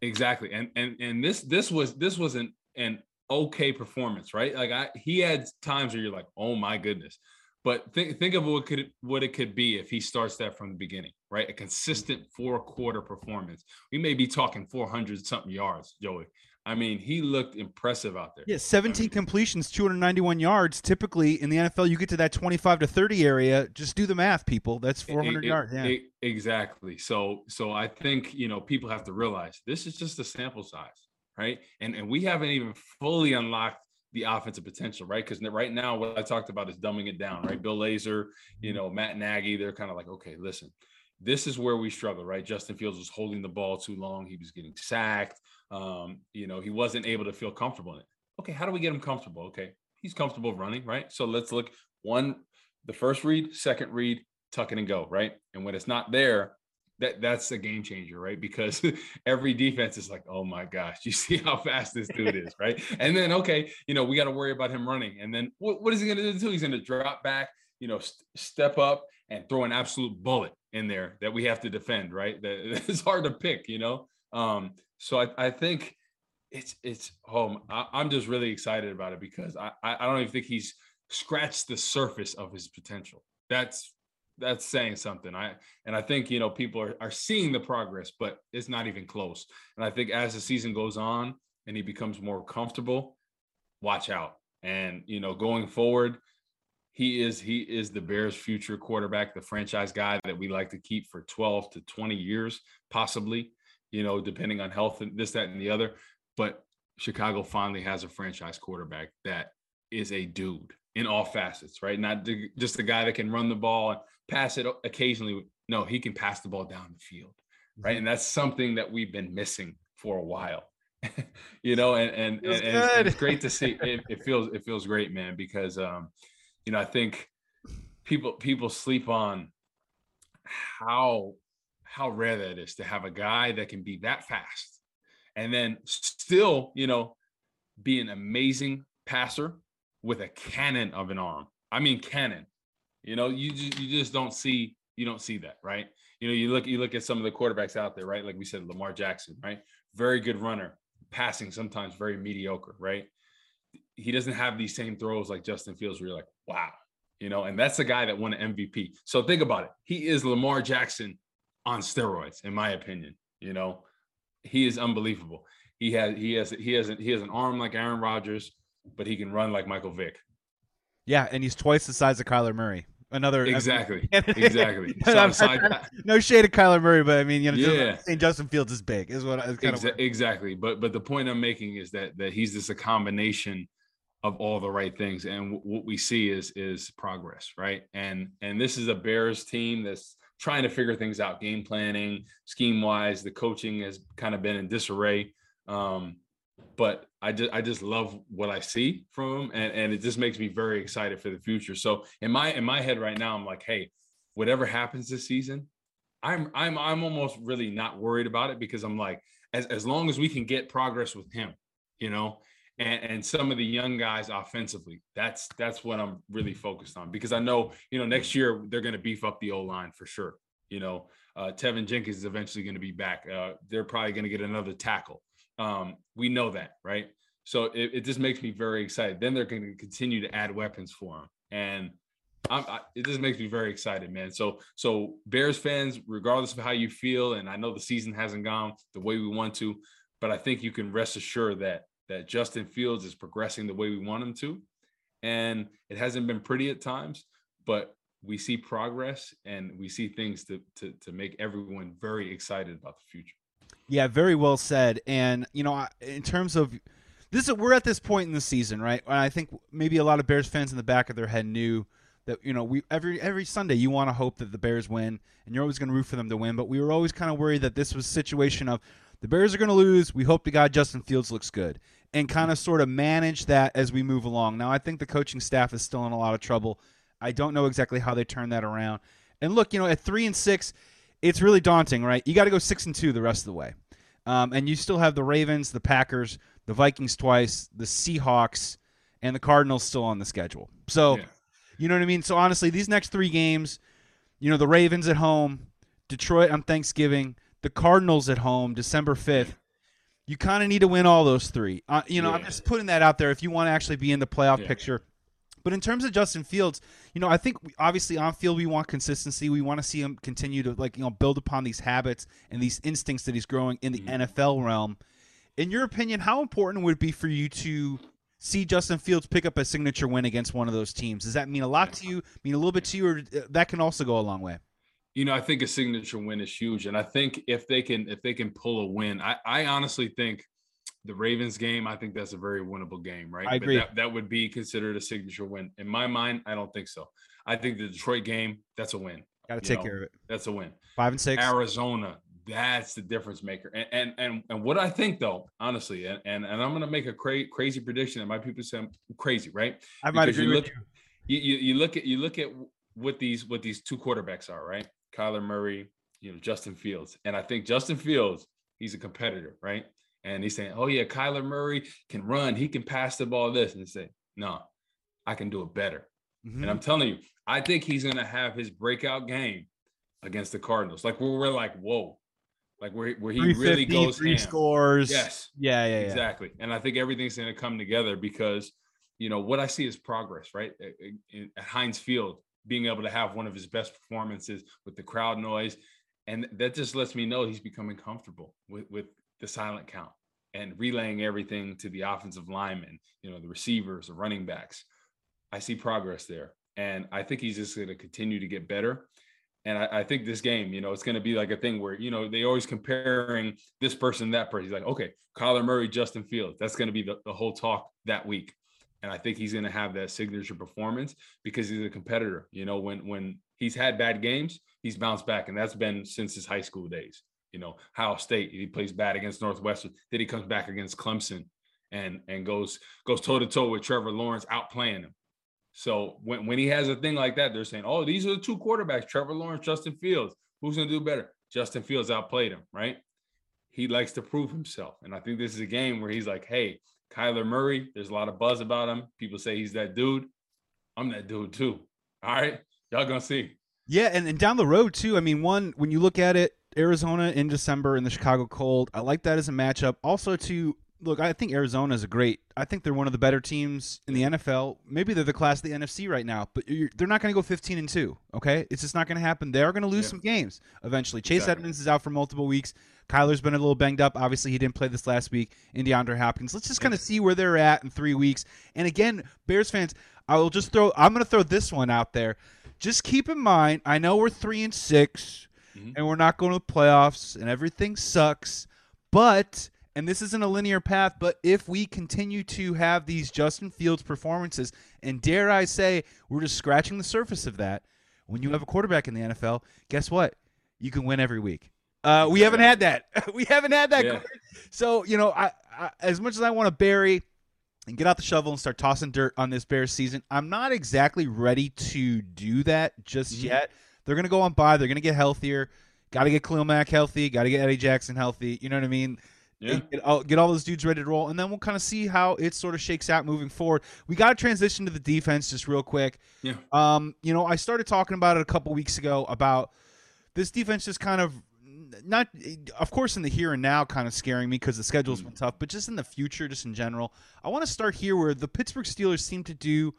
Exactly. And and and this this was this was an an okay performance, right? Like I he had times where you're like, oh my goodness. But think think of what could what it could be if he starts that from the beginning, right? A consistent four quarter performance. We may be talking 400 something yards, Joey. I mean, he looked impressive out there. Yeah, 17 I mean, completions, 291 yards. Typically in the NFL, you get to that 25 to 30 area. Just do the math, people. That's 400 it, yards. Yeah. It, exactly. So, so I think you know people have to realize this is just a sample size, right? And and we haven't even fully unlocked the offensive potential, right? Because right now, what I talked about is dumbing it down, right? Bill Lazor, you know, Matt Nagy, they're kind of like, okay, listen, this is where we struggle, right? Justin Fields was holding the ball too long. He was getting sacked. Um, you know, he wasn't able to feel comfortable in it. Okay, how do we get him comfortable? Okay, he's comfortable running, right? So let's look one, the first read, second read, tuck it and go, right? And when it's not there, that that's a game changer, right? Because every defense is like, oh my gosh, you see how fast this dude is, right? And then okay, you know, we got to worry about him running. And then what, what is he going to do? He's going to drop back, you know, st- step up and throw an absolute bullet in there that we have to defend, right? That it's hard to pick, you know. Um, so I, I think it's it's home. Oh, I, am just really excited about it because I I don't even think he's scratched the surface of his potential. That's that's saying something. I and I think you know people are, are seeing the progress, but it's not even close. And I think as the season goes on and he becomes more comfortable, watch out. And you know, going forward, he is he is the Bears' future quarterback, the franchise guy that we like to keep for 12 to 20 years, possibly you know, depending on health and this, that, and the other. But Chicago finally has a franchise quarterback that is a dude in all facets, right? Not just a guy that can run the ball and pass it occasionally. No, he can pass the ball down the field, right? Mm-hmm. And that's something that we've been missing for a while. you know, and and, and, and, it's great to see. It, it, feels it feels great, man, because um, you know, I think people people sleep on how how rare that is to have a guy that can be that fast and then still, you know, be an amazing passer with a cannon of an arm. I mean, cannon. You know, you just, you just don't see you don't see that, right? You know, you look you look at some of the quarterbacks out there, right? Like we said, Lamar Jackson, right? Very good runner, passing sometimes very mediocre, right? He doesn't have these same throws like Justin Fields, where you're like, wow, you know, and that's the guy that won an MVP. So think about it. He is Lamar Jackson on steroids, in my opinion. You know, he is unbelievable. He has he has he has he has an arm like Aaron Rodgers, but he can run like Michael Vick. Yeah, and he's twice the size of Kyler Murray. Another exactly, exactly. So no shade of Kyler Murray, but I mean, you know, yeah. Justin, Justin Fields is big, is what is kind Exa- of exactly. But but the point I'm making is that that he's just a combination of all the right things, and w- what we see is is progress, right? And and this is a Bears team that's trying to figure things out, game planning, scheme wise. The coaching has kind of been in disarray. Um, but I just I just love what I see from him, and, and it just makes me very excited for the future. So in my in my head right now, I'm like, hey, whatever happens this season, I'm I'm I'm almost really not worried about it because I'm like, as as long as we can get progress with him, you know, and, and some of the young guys offensively. That's that's what I'm really focused on because I know you know next year they're going to beef up the O line for sure. You know, uh, Teven Jenkins is eventually going to be back. Uh, they're probably going to get another tackle. Um, we know that, right? So it, it, just makes me very excited. Then they're going to continue to add weapons for him, and I, it just makes me very excited, man. So so Bears fans, regardless of how you feel, and I know the season hasn't gone the way we want to, but I think you can rest assured that that Justin Fields is progressing the way we want him to. And it hasn't been pretty at times, but we see progress and we see things to, to, to make everyone very excited about the future. Yeah, very well said. And, you know, in terms of this, we're at this point in the season, right? And I think maybe a lot of Bears fans in the back of their head knew that you know we every every Sunday you want to hope that the Bears win and you're always going to root for them to win but we were always kind of worried that this was a situation of the Bears are going to lose we hope to God Justin Fields looks good and kind of sort of manage that as we move along. Now, I think the coaching staff is still in a lot of trouble. I don't know exactly how they turn that around. And look, you know, at three and six, it's really daunting, right? You got to go six and two the rest of the way, um, and you still have the Ravens, the Packers, the Vikings twice, the Seahawks, and the Cardinals still on the schedule. So, yeah. you know what I mean. So honestly, these next three games, you know, the Ravens at home, Detroit on Thanksgiving, the Cardinals at home, December fifth you kind of need to win all those three. Uh, you know, yeah. I'm just putting that out there if you want to actually be in the playoff yeah. picture. But in terms of Justin Fields, you know, I think obviously on field we want consistency. We want to see him continue to like you know build upon these habits and these instincts that he's growing in the mm-hmm. NFL realm. In your opinion, how important would it be for you to see Justin Fields pick up a signature win against one of those teams? Does that mean a lot to you? Mean a little bit to you, or uh, that can also go a long way? You know, I think a signature win is huge. And I think if they can if they can pull a win, I, I honestly think the Ravens game, I think that's a very winnable game, right? I agree. But that, that would be considered a signature win. In my mind, I don't think so. I think the Detroit game, that's a win. Got to take know, care of it. That's a win. Five and six. Arizona, that's the difference maker. And and and, and what I think though, honestly, and, and, and I'm gonna make a cra- crazy prediction, and my people say I'm crazy, right? I might because agree you look, with you. You, you. You look at you look at what these what these two quarterbacks are, right? Kyler Murray, you know, Justin Fields. And I think Justin Fields, he's a competitor, right? And he's saying, oh, yeah, Kyler Murray can run. He can pass the ball this. And say, no, I can do it better. Mm-hmm. And I'm telling you, I think he's going to have his breakout game against the Cardinals. Like where we're like, whoa, like where, where he really goes three ham. scores. Yes. Yeah, yeah, yeah. Exactly. And I think everything's going to come together because, you know, what I see is progress, right? At, at Heinz Field, being able to have one of his best performances with the crowd noise. And that just lets me know he's becoming comfortable with, with the silent count and relaying everything to the offensive linemen, you know, the receivers, the running backs. I see progress there. And I think he's just going to continue to get better. And I, I, think this game, you know, it's going to be like a thing where, you know, they always comparing this person, that person. He's like, okay, Kyler Murray, Justin Fields. That's going to be the, the whole talk that week. And I think he's going to have that signature performance because he's a competitor. You know, when when he's had bad games, he's bounced back. And that's been since his high school days. You know, Ohio State, he plays bad against Northwestern. Then he comes back against Clemson and and goes goes toe to toe with Trevor Lawrence outplaying him. So when, when he has a thing like that, they're saying, oh, these are the two quarterbacks, Trevor Lawrence, Justin Fields. Who's going to do better? Justin Fields outplayed him, right? He likes to prove himself. And I think this is a game where he's like, hey, Kyler Murray, there's a lot of buzz about him. People say he's that dude. I'm that dude too. All right. Y'all gonna see. Yeah, and, and down the road too. I mean, one, when you look at it, Arizona in December in the Chicago cold, I like that as a matchup. Also, to look, I think Arizona is a great. I think they're one of the better teams in the NFL. Maybe they're the class of the NFC right now, but they're not going to go 15 and two. Okay, it's just not going to happen. They are going to lose yeah. some games eventually. Chase exactly. Edmonds is out for multiple weeks. Kyler's been a little banged up. Obviously, he didn't play this last week. In DeAndre Hopkins. Let's just kind of see where they're at in three weeks. And again, Bears fans, I will just throw. I'm going to throw this one out there. Just keep in mind, I know we're three and 6 mm-hmm. and we're not going to the playoffs, and everything sucks, but and this isn't a linear path, but if we continue to have these Justin Fields performances, and dare I say, we're just scratching the surface of that, when you have a quarterback in the NFL, guess what? You can win every week. Uh, we haven't had that. we haven't had that. Yeah. So you know, I, I, as much as I want to bury and get out the shovel and start tossing dirt on this Bears season, I'm not exactly ready to do that just mm-hmm. yet. They're gonna go on bye. They're gonna get healthier. Got to get Khalil Mack healthy. Got to get Eddie Jackson healthy. You know what I mean? Yeah. Get all, get all those dudes ready to roll, and then we'll kind of see how it sort of shakes out moving forward. We got to transition to the defense just real quick. Yeah. Um, you know, I started talking about it a couple weeks ago about this defense just kind of not, of course, in the here and now, kind of scaring me because the schedule's mm. been tough, but just in the future, just in general, I want to start here where the Pittsburgh Steelers seem to do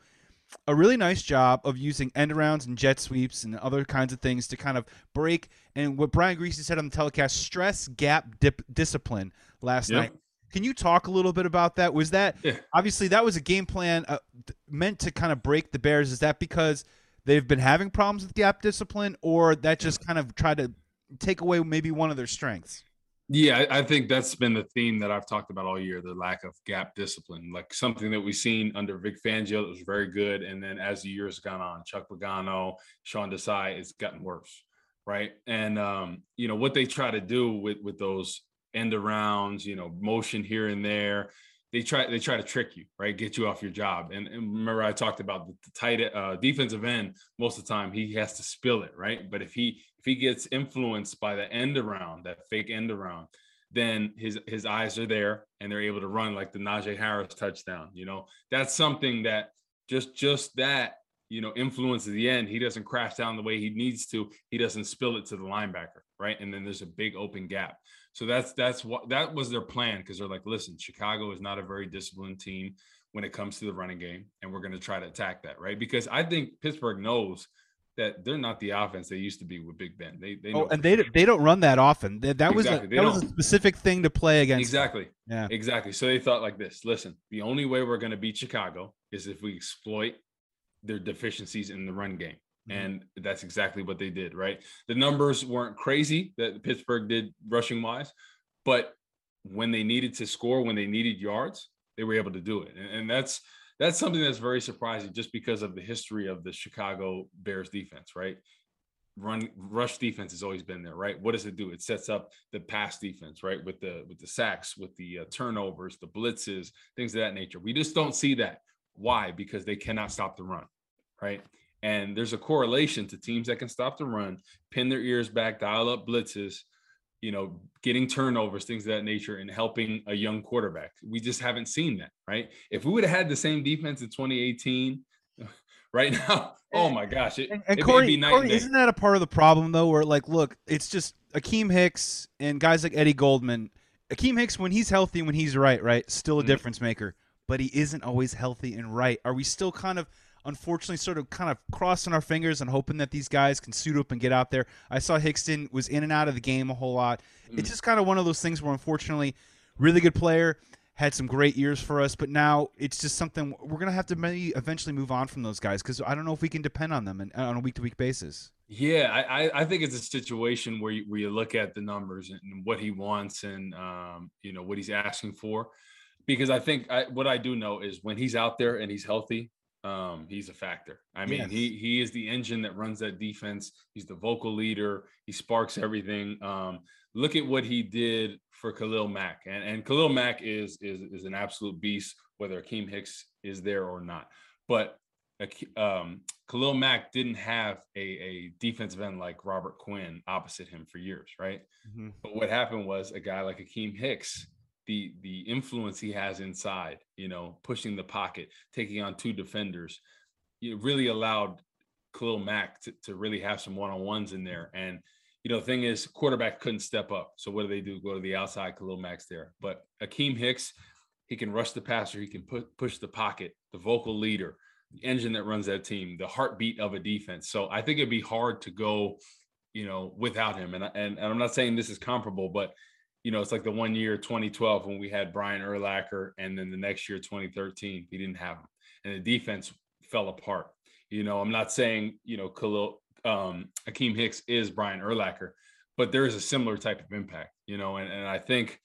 a really nice job of using end arounds and jet sweeps and other kinds of things to kind of break and what Brian Griese said on the telecast stress gap dip, discipline last night. Can you talk a little bit about that? Was that yeah. obviously that was a game plan uh, meant to kind of break the Bears? Is that because they've been having problems with gap discipline, or that just kind of tried to take away maybe one of their strengths? Yeah, I think that's been the theme that I've talked about all year: the lack of gap discipline, like something that we've seen under Vic Fangio that was very good, and then as the years gone on, Chuck Pagano, Sean Desai, it's gotten worse, right? And um, you know what they try to do with with those end arounds, you know, motion here and there. They try they try to trick you, right? Get you off your job. And, and remember, I talked about the, tight uh, defensive end. Most of the time, he has to spill it, right? But if he if he gets influenced by the end around, that fake end around, then his his eyes are there and they're able to run like the Najee Harris touchdown. You know, that's something that just just that you know influence the end. He doesn't crash down the way he needs to. He doesn't spill it to the linebacker, right? And then there's a big open gap. So that's that's what that was their plan because they're like, listen, Chicago is not a very disciplined team when it comes to the running game, and we're going to try to attack that, right? Because I think Pittsburgh knows that they're not the offense they used to be with Big Ben. They, they oh, and they they don't run that often. That, that exactly. was a, that was a specific thing to play against. Exactly. Yeah. Exactly. So they thought like this. Listen, the only way we're going to beat Chicago is if we exploit their deficiencies in the run game. Mm-hmm. And that's exactly what they did, right? The numbers weren't crazy that Pittsburgh did rushing wise, but when they needed to score, when they needed yards, they were able to do it. And, and that's that's something that's very surprising just because of the history of the Chicago Bears defense, right? Run rush defense has always been there, right? What does it do? It sets up the pass defense, right? With the with the sacks, with the uh, turnovers, the blitzes, things of that nature. We just don't see that. Why? Because they cannot stop the run, right? And there's a correlation to teams that can stop the run, pin their ears back, dial up blitzes, you know, getting turnovers, things of that nature, and helping a young quarterback. We just haven't seen that, right? If we would have had the same defense in 2018, right now, oh my gosh, it, and, and it Corey, Corey isn't that a part of the problem though? Where like, look, it's just Akiem Hicks and guys like Eddie Goldman. Akiem Hicks, when he's healthy, when he's right, right, still a mm-hmm. difference maker, but he isn't always healthy and right. Are we still kind of unfortunately sort of kind of crossing our fingers and hoping that these guys can suit up and get out there. I saw Hickston was in and out of the game a whole lot. Mm. It's just kind of one of those things where unfortunately, really good player had some great years for us, but now it's just something we're gonna have to maybe eventually move on from those guys because I don't know if we can depend on them and, on a week to week basis. Yeah, I, I think it's a situation where you, where you look at the numbers and what he wants and um, you know what he's asking for, because I think I, what I do know is when he's out there and he's healthy, um, he's a factor. I mean, yes. he he is the engine that runs that defense. He's the vocal leader. He sparks everything. Um, look at what he did for Khalil Mack, and and Khalil Mack is is is an absolute beast, whether Akiem Hicks is there or not. But um, Khalil Mack didn't have a, a defensive end like Robert Quinn opposite him for years, right? Mm-hmm. But what happened was a guy like Akiem Hicks the the influence he has inside, you know, pushing the pocket, taking on two defenders, it really allowed Khalil Mack to, to really have some one-on-ones in there. And you know, the thing is, quarterback couldn't step up. So what do they do? Go to the outside. Khalil Mack's there, but Akiem Hicks, he can rush the passer, he can put push the pocket, the vocal leader, the engine that runs that team, the heartbeat of a defense. So I think it'd be hard to go, you know, without him. And and, and I'm not saying this is comparable, but you know, it's like the one year 2012 when we had Brian Urlacher, and then the next year 2013 we didn't have him, and the defense fell apart. You know, I'm not saying you know Khalil um, Akiem Hicks is Brian Urlacher, but there is a similar type of impact. You know, and, and I think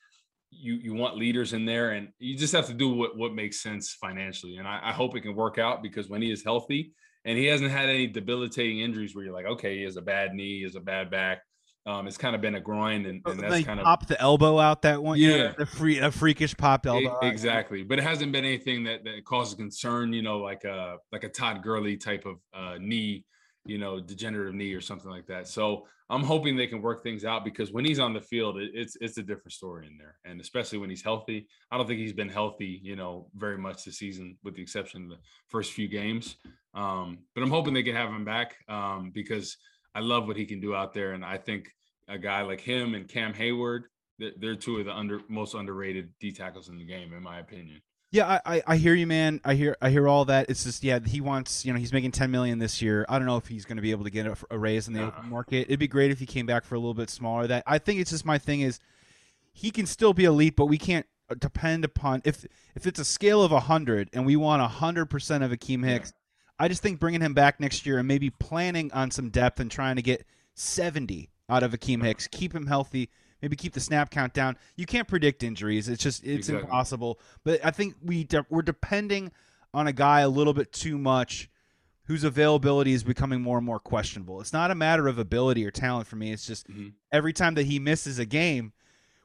you you want leaders in there, and you just have to do what what makes sense financially. And I, I hope it can work out because when he is healthy and he hasn't had any debilitating injuries where you're like, okay, he has a bad knee, he has a bad back um, it's kind of been a grind, and, and that's kind of pop the elbow out that one. Yeah, the free a freakish popped elbow. It, exactly, but it hasn't been anything that, that causes concern. You know, like a like a Todd Gurley type of uh, knee, you know, degenerative knee or something like that. So I'm hoping they can work things out because when he's on the field, it, it's it's a different story in there, and especially when he's healthy. I don't think he's been healthy, you know, very much this season, with the exception of the first few games. Um, but I'm hoping they can have him back um, because I love what he can do out there, and I think a guy like him and Cam Heyward, they're two of the under most underrated D tackles in the game, in my opinion. Yeah, I, I hear you, man. I hear I hear all that. It's just yeah, he wants you know he's making ten million this year. I don't know if he's going to be able to get a, a raise in the open market. It'd be great if he came back for a little bit smaller. That I think it's just my thing is he can still be elite, but we can't uh, depend upon if if it's a scale of hundred and we want hundred percent of Akiem Hicks. Yeah. I just think bringing him back next year and maybe planning on some depth and trying to get seventy out of Akiem Hicks. Keep him healthy. Maybe keep the snap count down. You can't predict injuries. It's just it's exactly. impossible. But I think we de- we're depending on a guy a little bit too much whose availability is becoming more and more questionable. It's not a matter of ability or talent for me. It's just mm-hmm. every time that he misses a game,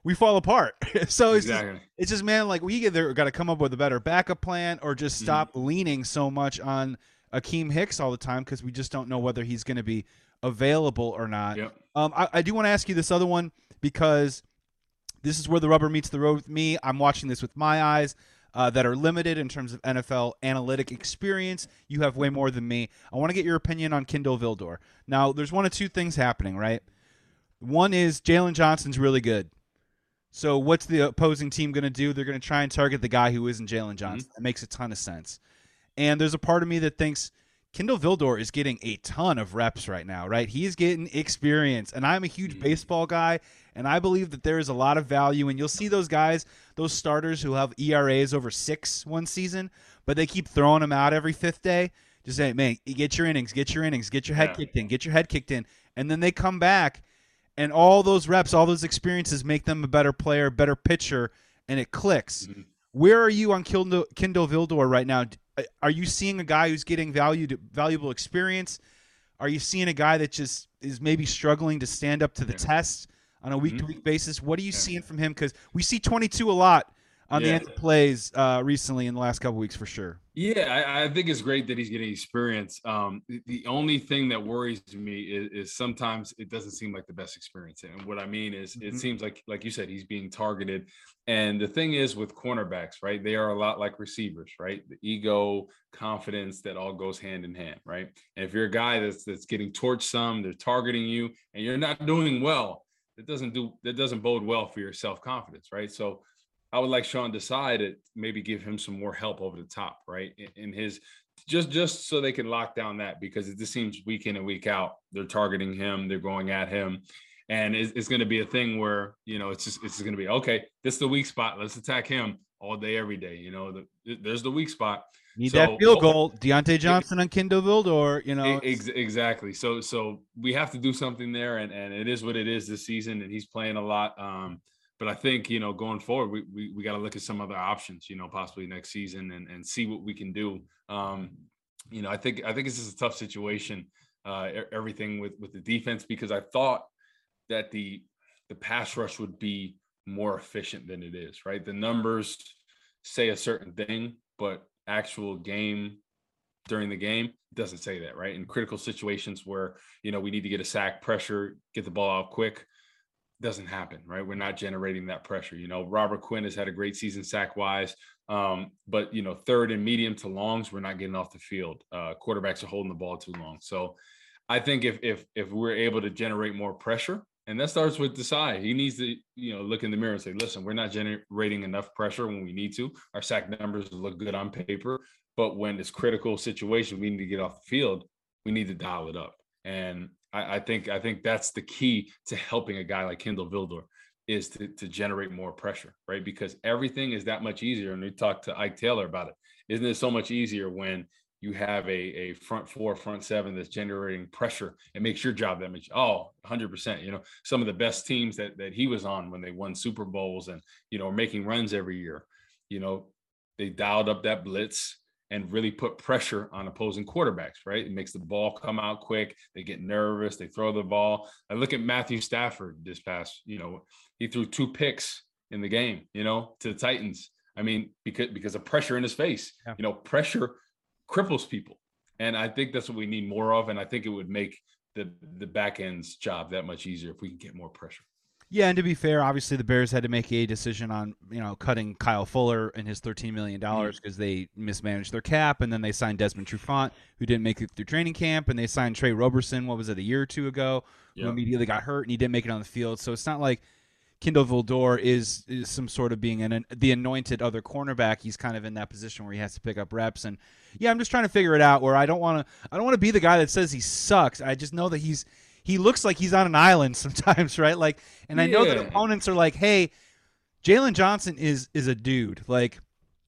we fall apart. so it's exactly. just, it's just man, like we either got to come up with a better backup plan or just mm-hmm. stop mm-hmm. leaning so much on Akiem Hicks all the time because we just don't know whether he's going to be available or not. Yep. Um, I, I do want to ask you this other one because this is where the rubber meets the road with me. I'm watching this with my eyes. Uh, that are limited in terms of NFL analytic experience. You have way more than me. I want to get your opinion on Kindle Vildor. Now, there's one of two things happening, right? One is Jaylon Johnson's really good. So, what's the opposing team going to do? They're going to try and target the guy who isn't Jaylon Johnson. Mm-hmm. That makes a ton of sense. And there's a part of me that thinks Kindle Vildor is getting a ton of reps right now, right? He's getting experience. And I'm a huge mm. baseball guy, and I believe that there is a lot of value. And you'll see those guys, those starters who have ERAs over six one season, but they keep throwing them out every fifth day. Just say, man, get your innings, get your innings, get your head yeah. kicked in, get your head kicked in. And then they come back, and all those reps, all those experiences make them a better player, better pitcher, and it clicks. Mm-hmm. Where are you on Kindle, Kindle Vildor right now? are you seeing a guy who's getting value valuable experience? Are you seeing a guy that just is maybe struggling to stand up to the yeah. test on a week to week basis? What are you yeah. seeing from him? Because we see 22 a lot on yeah. the end of plays uh, recently in the last couple weeks for sure. Yeah, I, I, think it's great that he's getting experience. Um, the, only thing that worries me is, is, sometimes it doesn't seem like the best experience. And what I mean is, mm-hmm. it seems like, like you said, he's being targeted. And the thing is with cornerbacks, right? They are a lot like receivers, right? The ego, confidence, that all goes hand in hand, right? And if you're a guy that's that's getting torched some, they're targeting you, and you're not doing well, that doesn't do that doesn't bode well for your self confidence, right? So I would like Sean Desai to maybe give him some more help over the top, right? In, in, his just just so they can lock down that because it just seems week in and week out they're targeting him, they're going at him, and it's, it's going to be a thing where you know it's just it's going to be okay. This is the weak spot. Let's attack him all day, every day. You know, the, there's the weak spot. Need so, that field goal, Diontae Johnson on Vildor. You know, ex- exactly. So, so we have to do something there, and and it is what it is this season, and he's playing a lot. Um, but I think you know going forward, we we, we got to look at some other options. You know, possibly next season, and and see what we can do. Um, you know, I think I think this is a tough situation. Uh, everything with with the defense because I thought that the the pass rush would be more efficient than it is. Right, the numbers say a certain thing, but actual game during the game doesn't say that. Right, in critical situations where you know we need to get a sack, pressure, get the ball out quick doesn't happen, right? We're not generating that pressure. You know, Robert Quinn has had a great season sack wise, um, but you know, third and medium to longs, we're not getting off the field. Uh, quarterbacks are holding the ball too long. So, I think if if if we're able to generate more pressure, and that starts with Desai, he needs to you know look in the mirror and say, listen, we're not generating enough pressure when we need to. Our sack numbers look good on paper, but when it's critical situation, we need to get off the field. We need to dial it up. And I, I, think I think that's the key to helping a guy like Kindle Vildor is to, to generate more pressure, right? Because everything is that much easier. And we talked to Ike Taylor about it. Isn't it so much easier when you have a, a front four, front seven that's generating pressure It makes your job that much. Oh, 100%. You know, some of the best teams that, that he was on when they won Super Bowls and, you know, making runs every year, you know, they dialed up that blitz and really put pressure on opposing quarterbacks, right? It makes the ball come out quick. They get nervous. They throw the ball. I look at Matthew Stafford this past, you know, he threw two picks in the game, you know, to the Titans. I mean, because because of pressure in his face. Yeah. You know, pressure cripples people. And I think that's what we need more of. And I think it would make the the back end's job that much easier if we can get more pressure. Yeah, and to be fair, obviously the Bears had to make a decision on you know cutting Kyle Fuller and his thirteen million dollars because mm. they mismanaged their cap, and then they signed Desmond Trufant, who didn't make it through training camp, and they signed Tre Roberson. What was it, a year or two ago? Yep. Who immediately got hurt and he didn't make it on the field. So it's not like Kindle Vildor is, is some sort of being an, the anointed other cornerback. He's kind of in that position where he has to pick up reps. And yeah, I'm just trying to figure it out. Where I don't want to, I don't want to be the guy that says he sucks. I just know that he's he looks like he's on an island sometimes, right? Like, and I know that opponents are like, "Hey, Jaylon Johnson is is a dude. Like,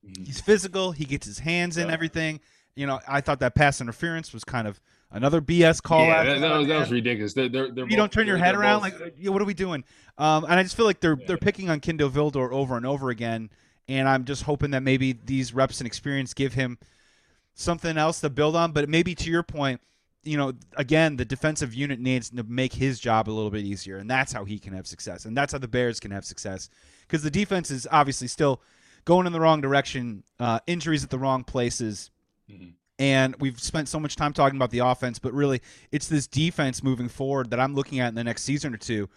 mm-hmm. he's physical. He gets his hands in yeah. everything. You know, I thought that pass interference was kind of another BS call. Yeah, that, that, was, that was ridiculous. They're, they're, they're you both, don't turn your head around both. like, what are we doing? Um, and I just feel like they're yeah. they're picking on Kindle Vildor over and over again. And I'm just hoping that maybe these reps and experience give him something else to build on. But maybe to your point, you know, again, the defensive unit needs to make his job a little bit easier, and that's how he can have success, and that's how the Bears can have success, because the defense is obviously still going in the wrong direction, uh, injuries at the wrong places, mm-hmm. and we've spent so much time talking about the offense, but really, it's this defense moving forward that I'm looking at in the next season or two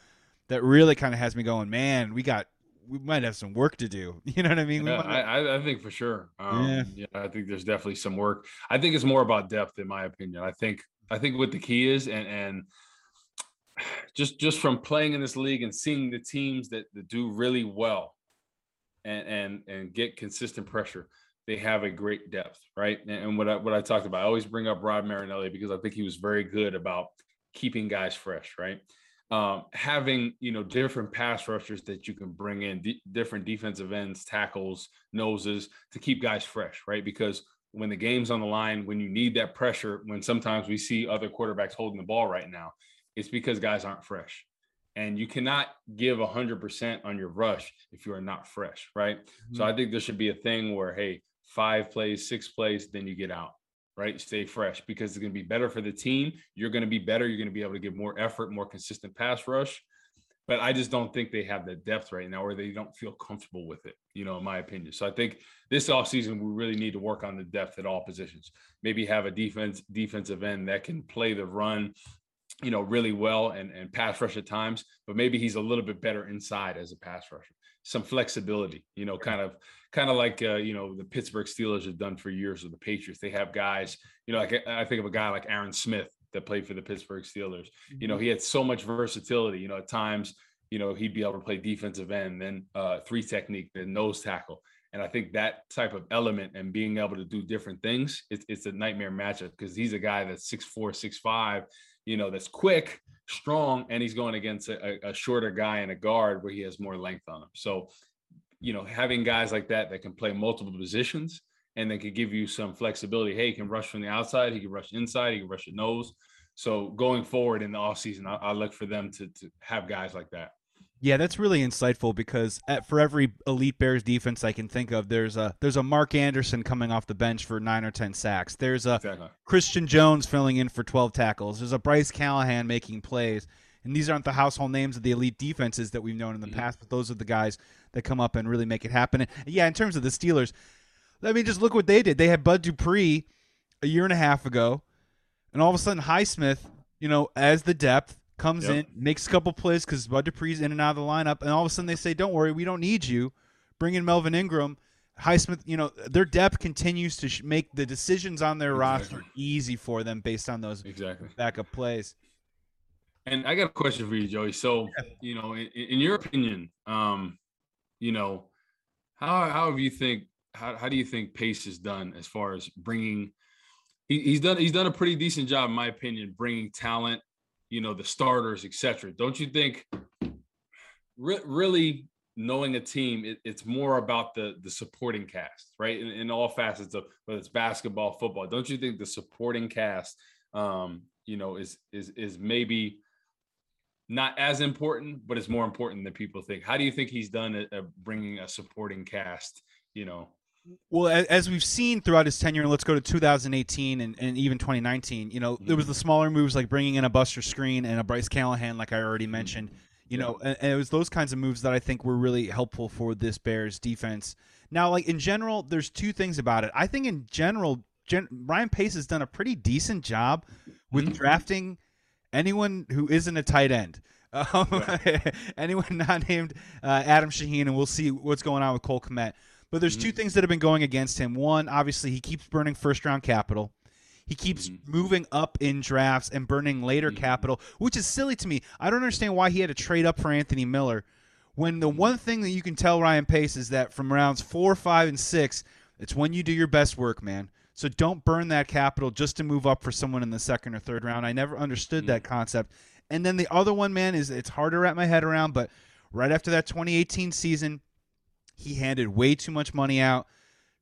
that really kind of has me going, man, we got we might have some work to do. You know what I mean? Yeah, I, I, think for sure. Um, yeah. yeah, I think there's definitely some work. I think it's more about depth, in my opinion. I think I think what the key is, and and just just from playing in this league and seeing the teams that, that do really well and and and get consistent pressure, they have a great depth, right? And, and what I what I talked about, I always bring up Rod Marinelli because I think he was very good about keeping guys fresh, right? Um, having you know different pass rushers that you can bring in, d- different defensive ends, tackles, noses to keep guys fresh, right? Because when the game's on the line, when you need that pressure, when sometimes we see other quarterbacks holding the ball right now, it's because guys aren't fresh. And you cannot give 100% on your rush if you are not fresh, right? Mm-hmm. So I think there should be a thing where, hey, five plays, six plays, then you get out, right? Stay fresh because it's going to be better for the team. You're going to be better. You're going to be able to give more effort, more consistent pass rush but I just don't think they have the depth right now, or they don't feel comfortable with it, you know, in my opinion. So I think this offseason, we really need to work on the depth at all positions. Maybe have a defense defensive end that can play the run, you know, really well and, and pass rush at times, but maybe he's a little bit better inside as a pass rusher. Some flexibility, you know, kind of kind of like uh, you know the Pittsburgh Steelers have done for years with the Patriots. They have guys, you know, like I think of a guy like Aaron Smith that played for the Pittsburgh Steelers. You know, mm-hmm. he had so much versatility. You know, at times, you know, he'd be able to play defensive end, then uh, three technique, then nose tackle. And I think that type of element and being able to do different things, it's, it's a nightmare matchup because he's a guy that's six four, six five, you know, that's quick, strong, and he's going against a, a shorter guy in a guard where he has more length on him. So you know, having guys like that that can play multiple positions and they could give you some flexibility. Hey, he can rush from the outside, he can rush inside, he can rush the nose. So going forward in the offseason, I, I look for them to, to have guys like that. Yeah, that's really insightful because at, for every elite Bears defense I can think of, there's a there's a Mark Anderson coming off the bench for nine or ten sacks. There's a exactly. Christian Jones filling in for twelve tackles. There's a Bryce Callahan making plays. And these aren't the household names of the elite defenses that we've known in the mm-hmm. past, but those are the guys that come up and really make it happen. And yeah, in terms of the Steelers, I mean, just look what they did. They had Bud Dupree a year and a half ago, and all of a sudden Highsmith, you know, as the depth comes yep. in, makes a couple plays because Bud Dupree's in and out of the lineup, and all of a sudden they say, "Don't worry, we don't need you." Bring in Melvin Ingram. Highsmith, you know, their depth continues to sh- make the decisions on their exactly. roster easy for them based on those exactly. backup plays. And I got a question for you, Joey. So, you know, in, in your opinion, um, you know, how how have you think how how do you think Pace has done as far as bringing? He, he's done he's done a pretty decent job, in my opinion, bringing talent, you know, the starters, etc. Don't you think? Re- really knowing a team, it, it's more about the the supporting cast, right? In, in, all facets of whether it's basketball, football. Don't you think the supporting cast, um, you know, is is is maybe not as important, but it's more important than people think. How do you think he's done at, at bringing a supporting cast? You know, well, as we've seen throughout his tenure, and let's go to 2018 and, and even 2019. You know, mm-hmm. there was the smaller moves like bringing in a Buster Skrine and a Bryce Callahan, like I already mm-hmm. mentioned. You yeah. know, and, and, it was those kinds of moves that I think were really helpful for this Bears defense. Now, like in general, there's two things about it. I think in general, Gen- Ryan Pace has done a pretty decent job with mm-hmm. drafting anyone who isn't a tight end. Um, anyone not named uh, Adam Shaheen, and we'll see what's going on with Cole Kmet. But there's mm-hmm. two things that have been going against him. One, obviously, he keeps burning first round capital. He keeps mm-hmm. moving up in drafts and burning later mm-hmm. capital, which is silly to me. I don't understand why he had to trade up for Anthony Miller when the one thing that you can tell Ryan Pace is that from rounds four, five, and six, it's when you do your best work, man. So don't burn that capital just to move up for someone in the second or third round. I never understood mm-hmm. that concept. And then the other one, man, is it's hard to wrap my head around, but right after that 2018 season, he handed way too much money out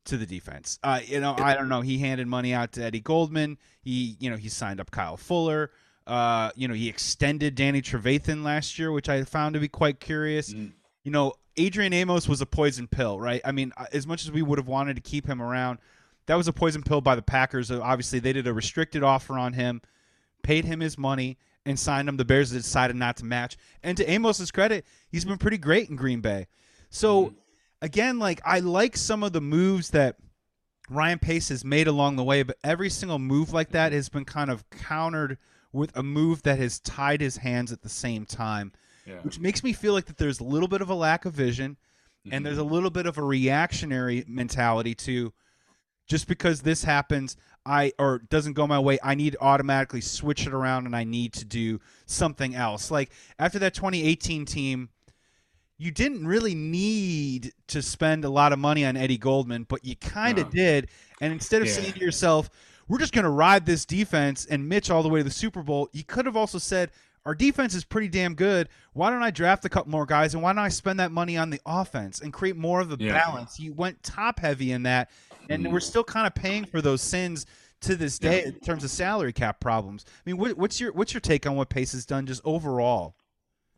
to the defense. Uh, you know, I don't know. He handed money out to Eddie Goldman. He, you know, he signed up Kyle Fuller. Uh, you know, he extended Danny Trevathan last year, which I found to be quite curious. Mm. You know, Adrian Amos was a poison pill, right? I mean, as much as we would have wanted to keep him around, that was a poison pill by the Packers. Obviously, they did a restricted offer on him, paid him his money, and signed him. The Bears decided not to match. And to Amos's credit, he's been pretty great in Green Bay. So. Mm again, like I like some of the moves that Ryan Pace has made along the way, but every single move like that has been kind of countered with a move that has tied his hands at the same time, yeah. which makes me feel like that there's a little bit of a lack of vision mm-hmm. and there's a mm-hmm. little bit of a reactionary mentality to just because this happens I or doesn't go my way, I need to automatically switch it around and I need to do something else. Like after that 2018 team you didn't really need to spend a lot of money on Eddie Goldman, but you kind of uh, did. And instead of yeah. saying to yourself, we're just going to ride this defense and Mitch all the way to the Super Bowl, you could have also said, our defense is pretty damn good. Why don't I draft a couple more guys and why don't I spend that money on the offense and create more of a yeah. balance? You went top heavy in that, and mm. we're still kind of paying for those sins to this day yeah. in terms of salary cap problems. I mean, what, what's your what's your take on what Pace has done just overall?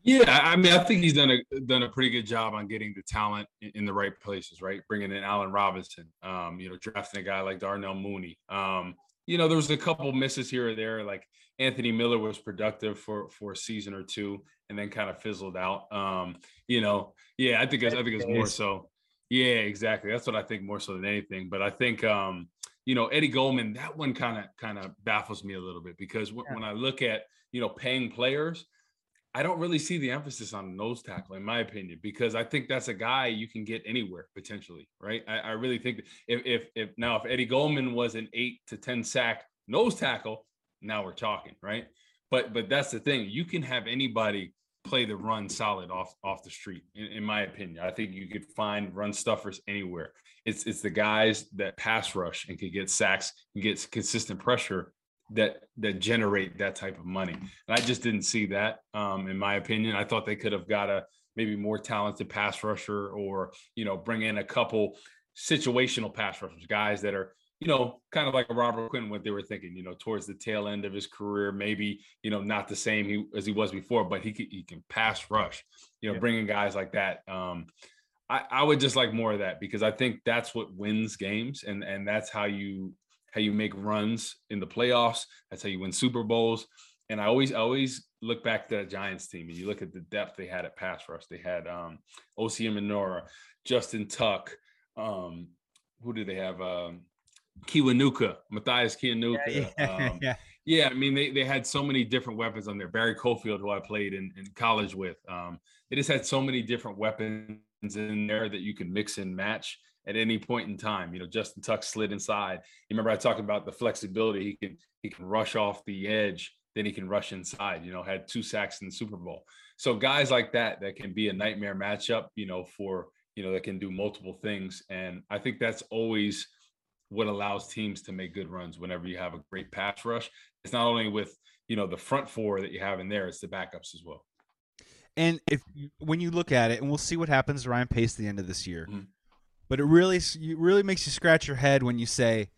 Yeah, I mean, I think he's done a done a pretty good job on getting the talent in, in the right places, right? Bringing in Allen Robinson, um, you know, drafting a guy like Darnell Mooney. Um, you know, there was a couple misses here or there. Like Anthony Miller was productive for for a season or two, and then kind of fizzled out. Um, you know, yeah, I think it's, I think it's more so. Yeah, exactly. That's what I think more so than anything. But I think, um, you know, Eddie Goldman, that one kind of kind of baffles me a little bit because w- yeah. when I look at you know paying players I don't really see the emphasis on nose tackle, in my opinion, because I think that's a guy you can get anywhere potentially, right? I, I really think if, if if now if Eddie Goldman was an eight to ten sack nose tackle, now we're talking, right? But but that's the thing, you can have anybody play the run solid off off the street. In, in my opinion, I think you could find run stuffers anywhere. It's it's the guys that pass rush and can get sacks and get consistent pressure that that generate that type of money. And I just didn't see that, um, in my opinion. I thought they could have got a maybe more talented pass rusher or, you know, bring in a couple situational pass rushers, guys that are, you know, kind of like a Robert Quinn, what they were thinking, you know, towards the tail end of his career, maybe, you know, not the same he, as he was before, but he can, he can pass rush, you know, yeah. bringing guys like that. Um, I, I would just like more of that because I think that's what wins games and, and that's how you, how you make runs in the playoffs. That's how you win Super Bowls. And I always, always look back to that Giants team and you look at the depth they had at pass rush. They had um, Osi Umenyiora, Justin Tuck. Um, who did they have? Um, Kiwanuka, Mathias Kiwanuka. Yeah, yeah, um, yeah. yeah, I mean, they, they had so many different weapons on there. Barry Cofield, who I played in, in college with. Um, they just had so many different weapons in there that you can mix and match at any point in time. You know, Justin Tuck slid inside. You remember I talked about the flexibility. He can he can rush off the edge, then he can rush inside. You know, had two sacks in the Super Bowl. So guys like that that can be a nightmare matchup. You know, for you know that can do multiple things, and I think that's always what allows teams to make good runs whenever you have a great pass rush. It's not only with you know the front four that you have in there; it's the backups as well. And if when you look at it, and we'll see what happens to Ryan Pace at the end of this year. Mm-hmm but it really it really makes you scratch your head when you say.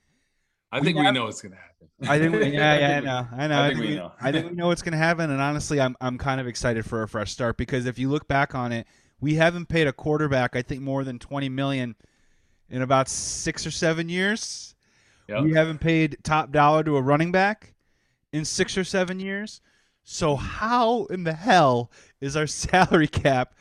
I think we, have, we know what's going to happen. I think, we, yeah, yeah, I know, I know. I, I think, we, know. I think we know what's going to happen, and honestly, I'm I'm kind of excited for a fresh start because if you look back on it, we haven't paid a quarterback, I think, more than twenty million in about six or seven years. Yep. We haven't paid top dollar to a running back in six or seven years. So how in the hell is our salary cap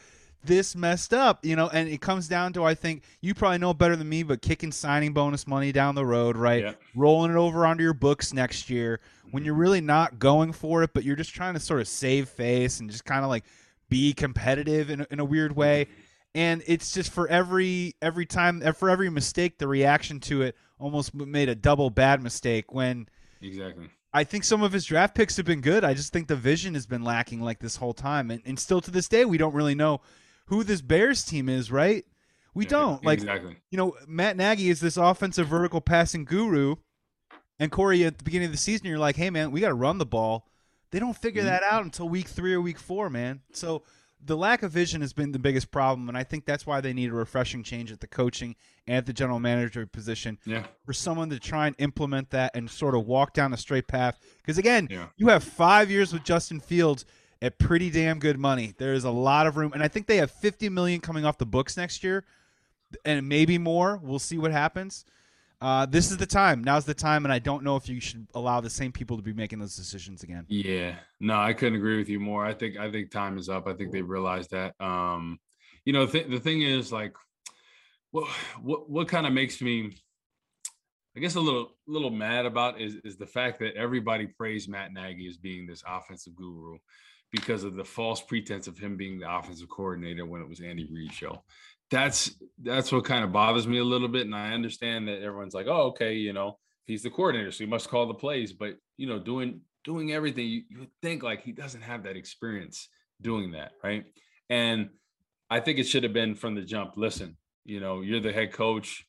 this messed up, you know, and it comes down to I think you probably know better than me, but kicking signing bonus money down the road, right? Yeah. Rolling it over onto your books next year when mm-hmm. you're really not going for it, but you're just trying to sort of save face and just kind of like be competitive in a, in a weird way. Mm-hmm. And it's just for every every time uh, for every mistake, the reaction to it almost made a double bad mistake when exactly I think some of his draft picks have been good. I just think the vision has been lacking like this whole time. And, and still to this day, we don't really know who this Bears team is, right? We yeah, don't. Like exactly. you know, Matt Nagy is this offensive vertical passing guru. And Corey, at the beginning of the season, you're like, hey man, we gotta run the ball. They don't figure mm-hmm. that out until week three or week four, man. So the lack of vision has been the biggest problem, and I think that's why they need a refreshing change at the coaching and at the general manager position. Yeah. For someone to try and implement that and sort of walk down a straight path. Because again, yeah. you have five years with Justin Fields at pretty damn good money. There is a lot of room, and I think they have 50 million coming off the books next year, and maybe more. We'll see what happens. Uh, this is the time. Now's the time, and I don't know if you should allow the same people to be making those decisions again. Yeah, no, I couldn't agree with you more. I think I think time is up. I think they realized that. Um, you know, th- the thing is, like, what what what kind of makes me, I guess, a little little mad about is is the fact that everybody praised Matt Nagy as being this offensive guru because of the false pretense of him being the offensive coordinator when it was Andy Reid show. That's that's what kind of bothers me a little bit. And I understand that everyone's like, oh, okay, you know, he's the coordinator, so he must call the plays. But you know, doing doing everything, you, you think like he doesn't have that experience doing that, right? And I think it should have been from the jump. Listen, you know, you're the head coach.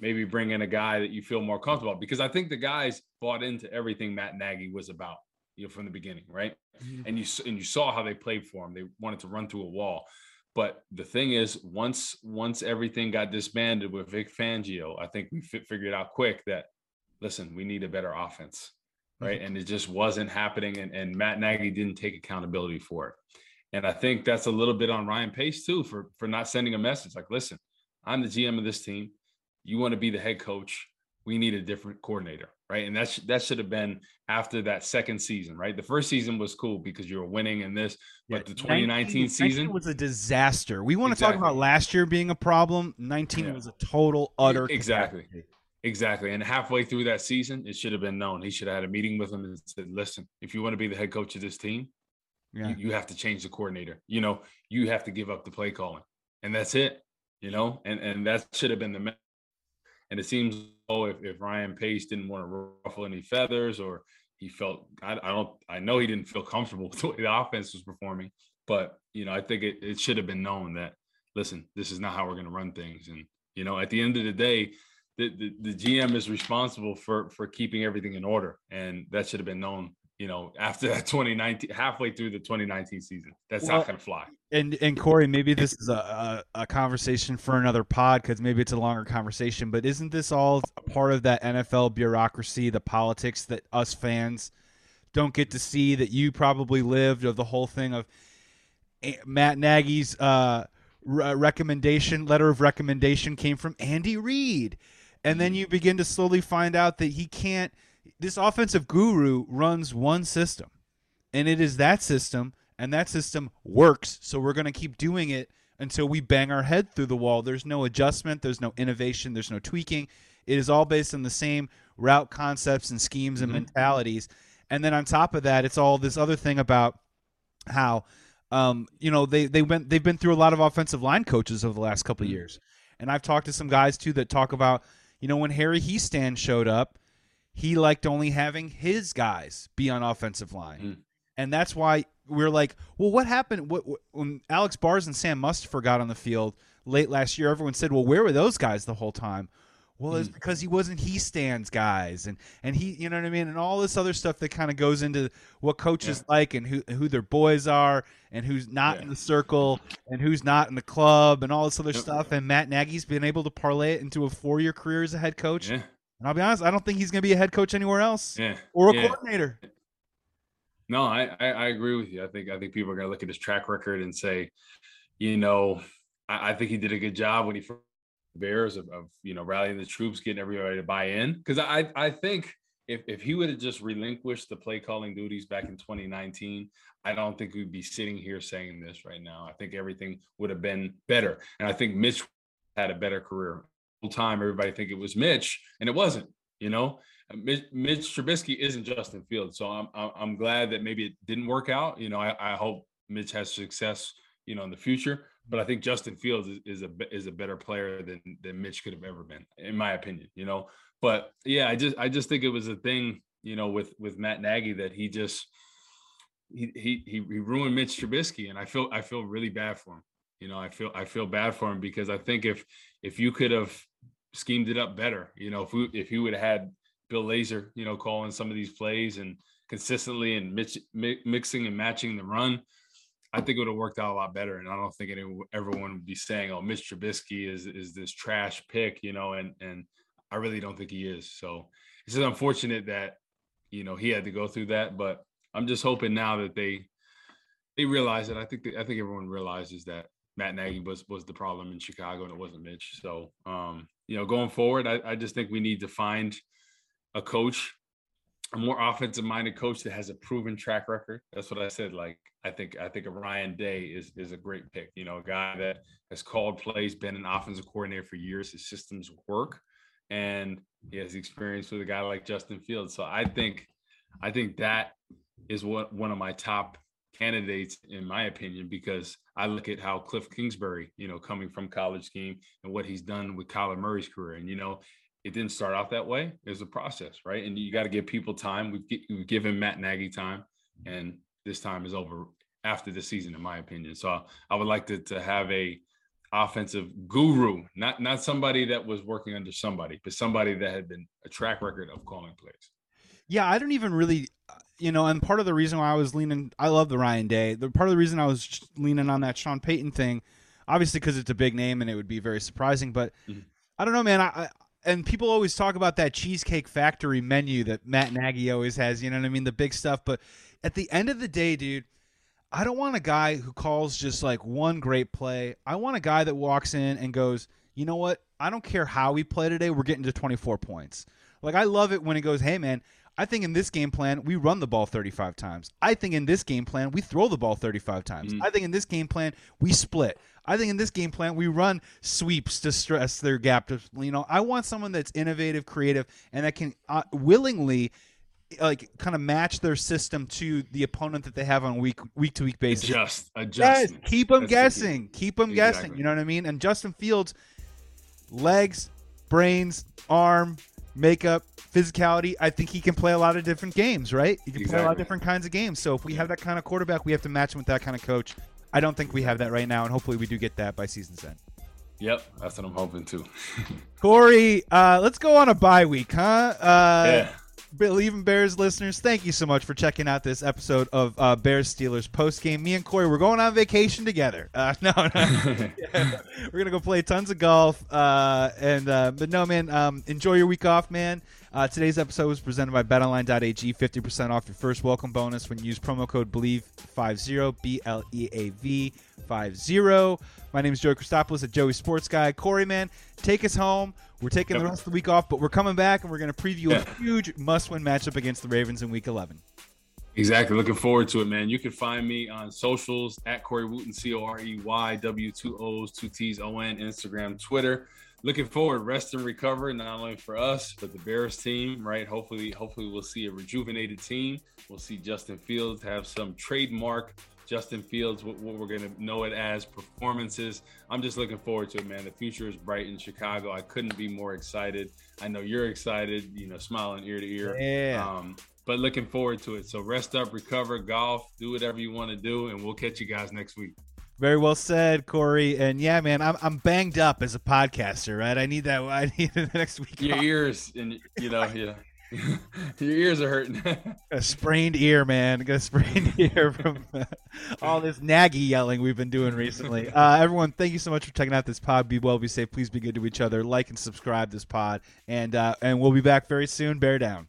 Maybe bring in a guy that you feel more comfortable because I think the guys bought into everything Matt Nagy was about you know, from the beginning, right? Mm-hmm. And you and you saw how they played for him. They wanted to run through a wall. But the thing is, once once everything got disbanded with Vic Fangio, I think we f- figured out quick that listen, we need a better offense, right? Mm-hmm. And it just wasn't happening, and, and Matt Nagy didn't take accountability for it. And I think that's a little bit on Ryan Pace too for for not sending a message like, listen, I'm the GM of this team. You want to be the head coach we need a different coordinator, right? And that that should have been after that second season, right? The first season was cool because you were winning in this, but the 2019 19, season was a disaster. We want to talk about last year being a problem. 19 yeah. was a total utter exactly. Catastrophe. Exactly. And halfway through that season, it should have been known. He should have had a meeting with him and said, listen, if you want to be the head coach of this team, yeah. you, you have to change the coordinator. You know, you have to give up the play calling. And that's it. You know, and, and that should have been the and it seems Oh, if, if Ryan Pace didn't want to ruffle any feathers or he felt I, I, don't I know he didn't feel comfortable with the way the offense was performing, but you know I think it, it should have been known that listen this is not how we're going to run things. And you know at the end of the day the, the, the GM is responsible for for keeping everything in order and that should have been known you know, after that 2019, halfway through the 2019 season. That's Well, not going to fly. And and Corey, maybe this is a, a, a conversation for another pod because maybe it's a longer conversation. But isn't this all part of that NFL bureaucracy, the politics that us fans don't get to see? That you probably lived of the whole thing of Matt Nagy's uh, re- recommendation letter of recommendation came from Andy Reid, and then you begin to slowly find out that he can't. This offensive guru runs one system and it is that system and that system works so we're going to keep doing it until we bang our head through the wall there's no adjustment there's no innovation there's no tweaking it is all based on the same route concepts and schemes and Mhm. mentalities and then on top of that it's all this other thing about how um, you know they they went they've been through a lot of offensive line coaches over the last couple of Mhm. years and i've talked to some guys too that talk about you know when Harry Hiestand showed up he liked only having his guys be on offensive line Mm. and that's why we're like, well, what happened what, when Alex Bars and Sam Mustipher got on the field late last year? Everyone said, well, where were those guys the whole time? Well, it's Mm. because he wasn't Hiestand's guys, and and he, you know what I mean, and all this other stuff that kind of goes into what coaches like and who who their boys are and who's not Yeah. in the circle and who's not in the club and all this other Yep. stuff. And Matt Nagy's been able to parlay it into a four year career as a head coach. Yeah. And I'll be honest, I don't think he's going to be a head coach anywhere else Yeah. or a yeah. coordinator. No, I, I, I agree with you. I think I think people are going to look at his track record and say, you know, I, I think he did a good job when he first Bears of, of you know rallying the troops, getting everybody to buy in. Because I I think if if he would have just relinquished the play calling duties back in 2019, I don't think we'd be sitting here saying this right now. I think everything would have been better, and I think Mitch had a better career. Time everybody think it was Mitch, and it wasn't. You know, Mitch, Mitch Trubisky isn't Justin Fields, so I'm, I'm glad that maybe it didn't work out. You know, I, I hope Mitch has success. You know, in the future, but I think Justin Fields is, is a is a better player than than Mitch could have ever been, in my opinion. You know, but yeah, I just I just think it was a thing. You know, with with Matt Nagy that he just he he he ruined Mitch Trubisky, and I feel I feel really bad for him. You know, I feel I feel bad for him because I think if if you could have schemed it up better, you know, if we if you would have had Bill Lazor, you know, calling some of these plays and consistently and mix, mi- mixing and matching the run, I think it would have worked out a lot better. And I don't think anyone everyone would be saying, "Oh, Mitch Trubisky is is this trash pick," you know, and and I really don't think he is. So it's just unfortunate that you know he had to go through that, but I'm just hoping now that they they realize it. I think I think everyone realizes that Matt Nagy was was the problem in Chicago and it wasn't Mitch. So um, you know, going forward, I, I just think we need to find a coach, a more offensive minded coach that has a proven track record. That's what I said. Like I think I think Ryan Day is is a great pick. You know, a guy that has called plays, been an offensive coordinator for years. His systems work, and he has experience with a guy like Justin Fields. So I think I think that is what one of my top candidates in my opinion because I look at how Cliff Kingsbury, you know, coming from college scheme and what he's done with Kyler Murray's career, and you know, it didn't start out that way. It was a process, right? And you got to give people time. We've, gi- we've given Matt Nagy time, and this time is over after the season, in my opinion. So I would like to, to have a offensive guru, not not somebody that was working under somebody, but somebody that had been a track record of calling plays. Yeah, I don't even really, uh, you know, and part of the reason why I was leaning, I love the Ryan Day. The part of the reason I was leaning on that Sean Payton thing, obviously because it's a big name and it would be very surprising. But Mhm. I don't know, man. I, I and people always talk about that Cheesecake Factory menu that Matt Nagy always has. You know what I mean? The big stuff. But at the end of the day, dude. I don't want a guy who calls just like one great play. I want a guy that walks in and goes, you know what? I don't care how we play today. We're getting to 24 points. Like, I love it when he goes, hey, man, I think in this game plan, we run the ball 35 times. I think in this game plan, we throw the ball 35 times. Mhm. I think in this game plan, we split. I think in this game plan, we run sweeps to stress their gap. To, you know, I want someone that's innovative, creative, and that can uh, willingly like kind of match their system to the opponent that they have on week week to week basis. Adjust, Yes, keep them That's the guessing. Keep them guessing. You know what I mean? And Justin Fields, legs, brains, arm, makeup, physicality. I think he can play a lot of different games. Right? He can play a lot of different kinds of games. So if we have that kind of quarterback, we have to match him with that kind of coach. I don't think we have that right now, and hopefully we do get that by season's end. Yep, that's what I'm hoping too. Corey, uh, let's go on a bye week, huh? Uh, yeah, Bleav in Bears listeners, thank you so much for checking out this episode of uh, Bears Steelers post game. Me and Corey, we're going on vacation together. Uh, no, no, yeah, we're gonna go play tons of golf. Uh, and uh, but no, man, um, enjoy your week off, man. Uh, today's episode was presented by BetOnline.ag. Fifty percent off your first welcome bonus when you use promo code BLEAV50 B L E A V 50. My name is Joey Christopoulos at Joey Sports Guy. Corey, man, take us home. We're taking yep. the rest of the week off, but we're coming back and we're going to preview yeah. a huge must-win matchup against the Ravens in Week 11. Exactly. Looking forward to it, man. You can find me on socials at Corey Wootton, C O R E Y W two O's, two T's O N, Instagram, Twitter. Looking forward, rest and recover, not only for us, but the Bears team, right? Hopefully, hopefully we'll see a rejuvenated team. We'll see Justin Fields have some trademark Justin Fields, what, what we're going to know it as performances. I'm just looking forward to it, man. The future is bright in Chicago. I couldn't be more excited. I know you're excited, you know, smiling ear to ear. Yeah. Um, but looking forward to it. So rest up, recover, golf, do whatever you want to do, and we'll catch you guys next week. Very well said, Corey. And yeah, man, I'm I'm banged up as a podcaster, right? I need that. I need the next week. Your off. ears, and you know, yeah. Your ears are hurting. a sprained ear, man. Got a sprained ear from all this Nagy yelling we've been doing recently. Uh, everyone, thank you so much for checking out this pod. Be well, be safe. Please be good to each other. Like and subscribe this pod, and uh, and we'll be back very soon. Bear down.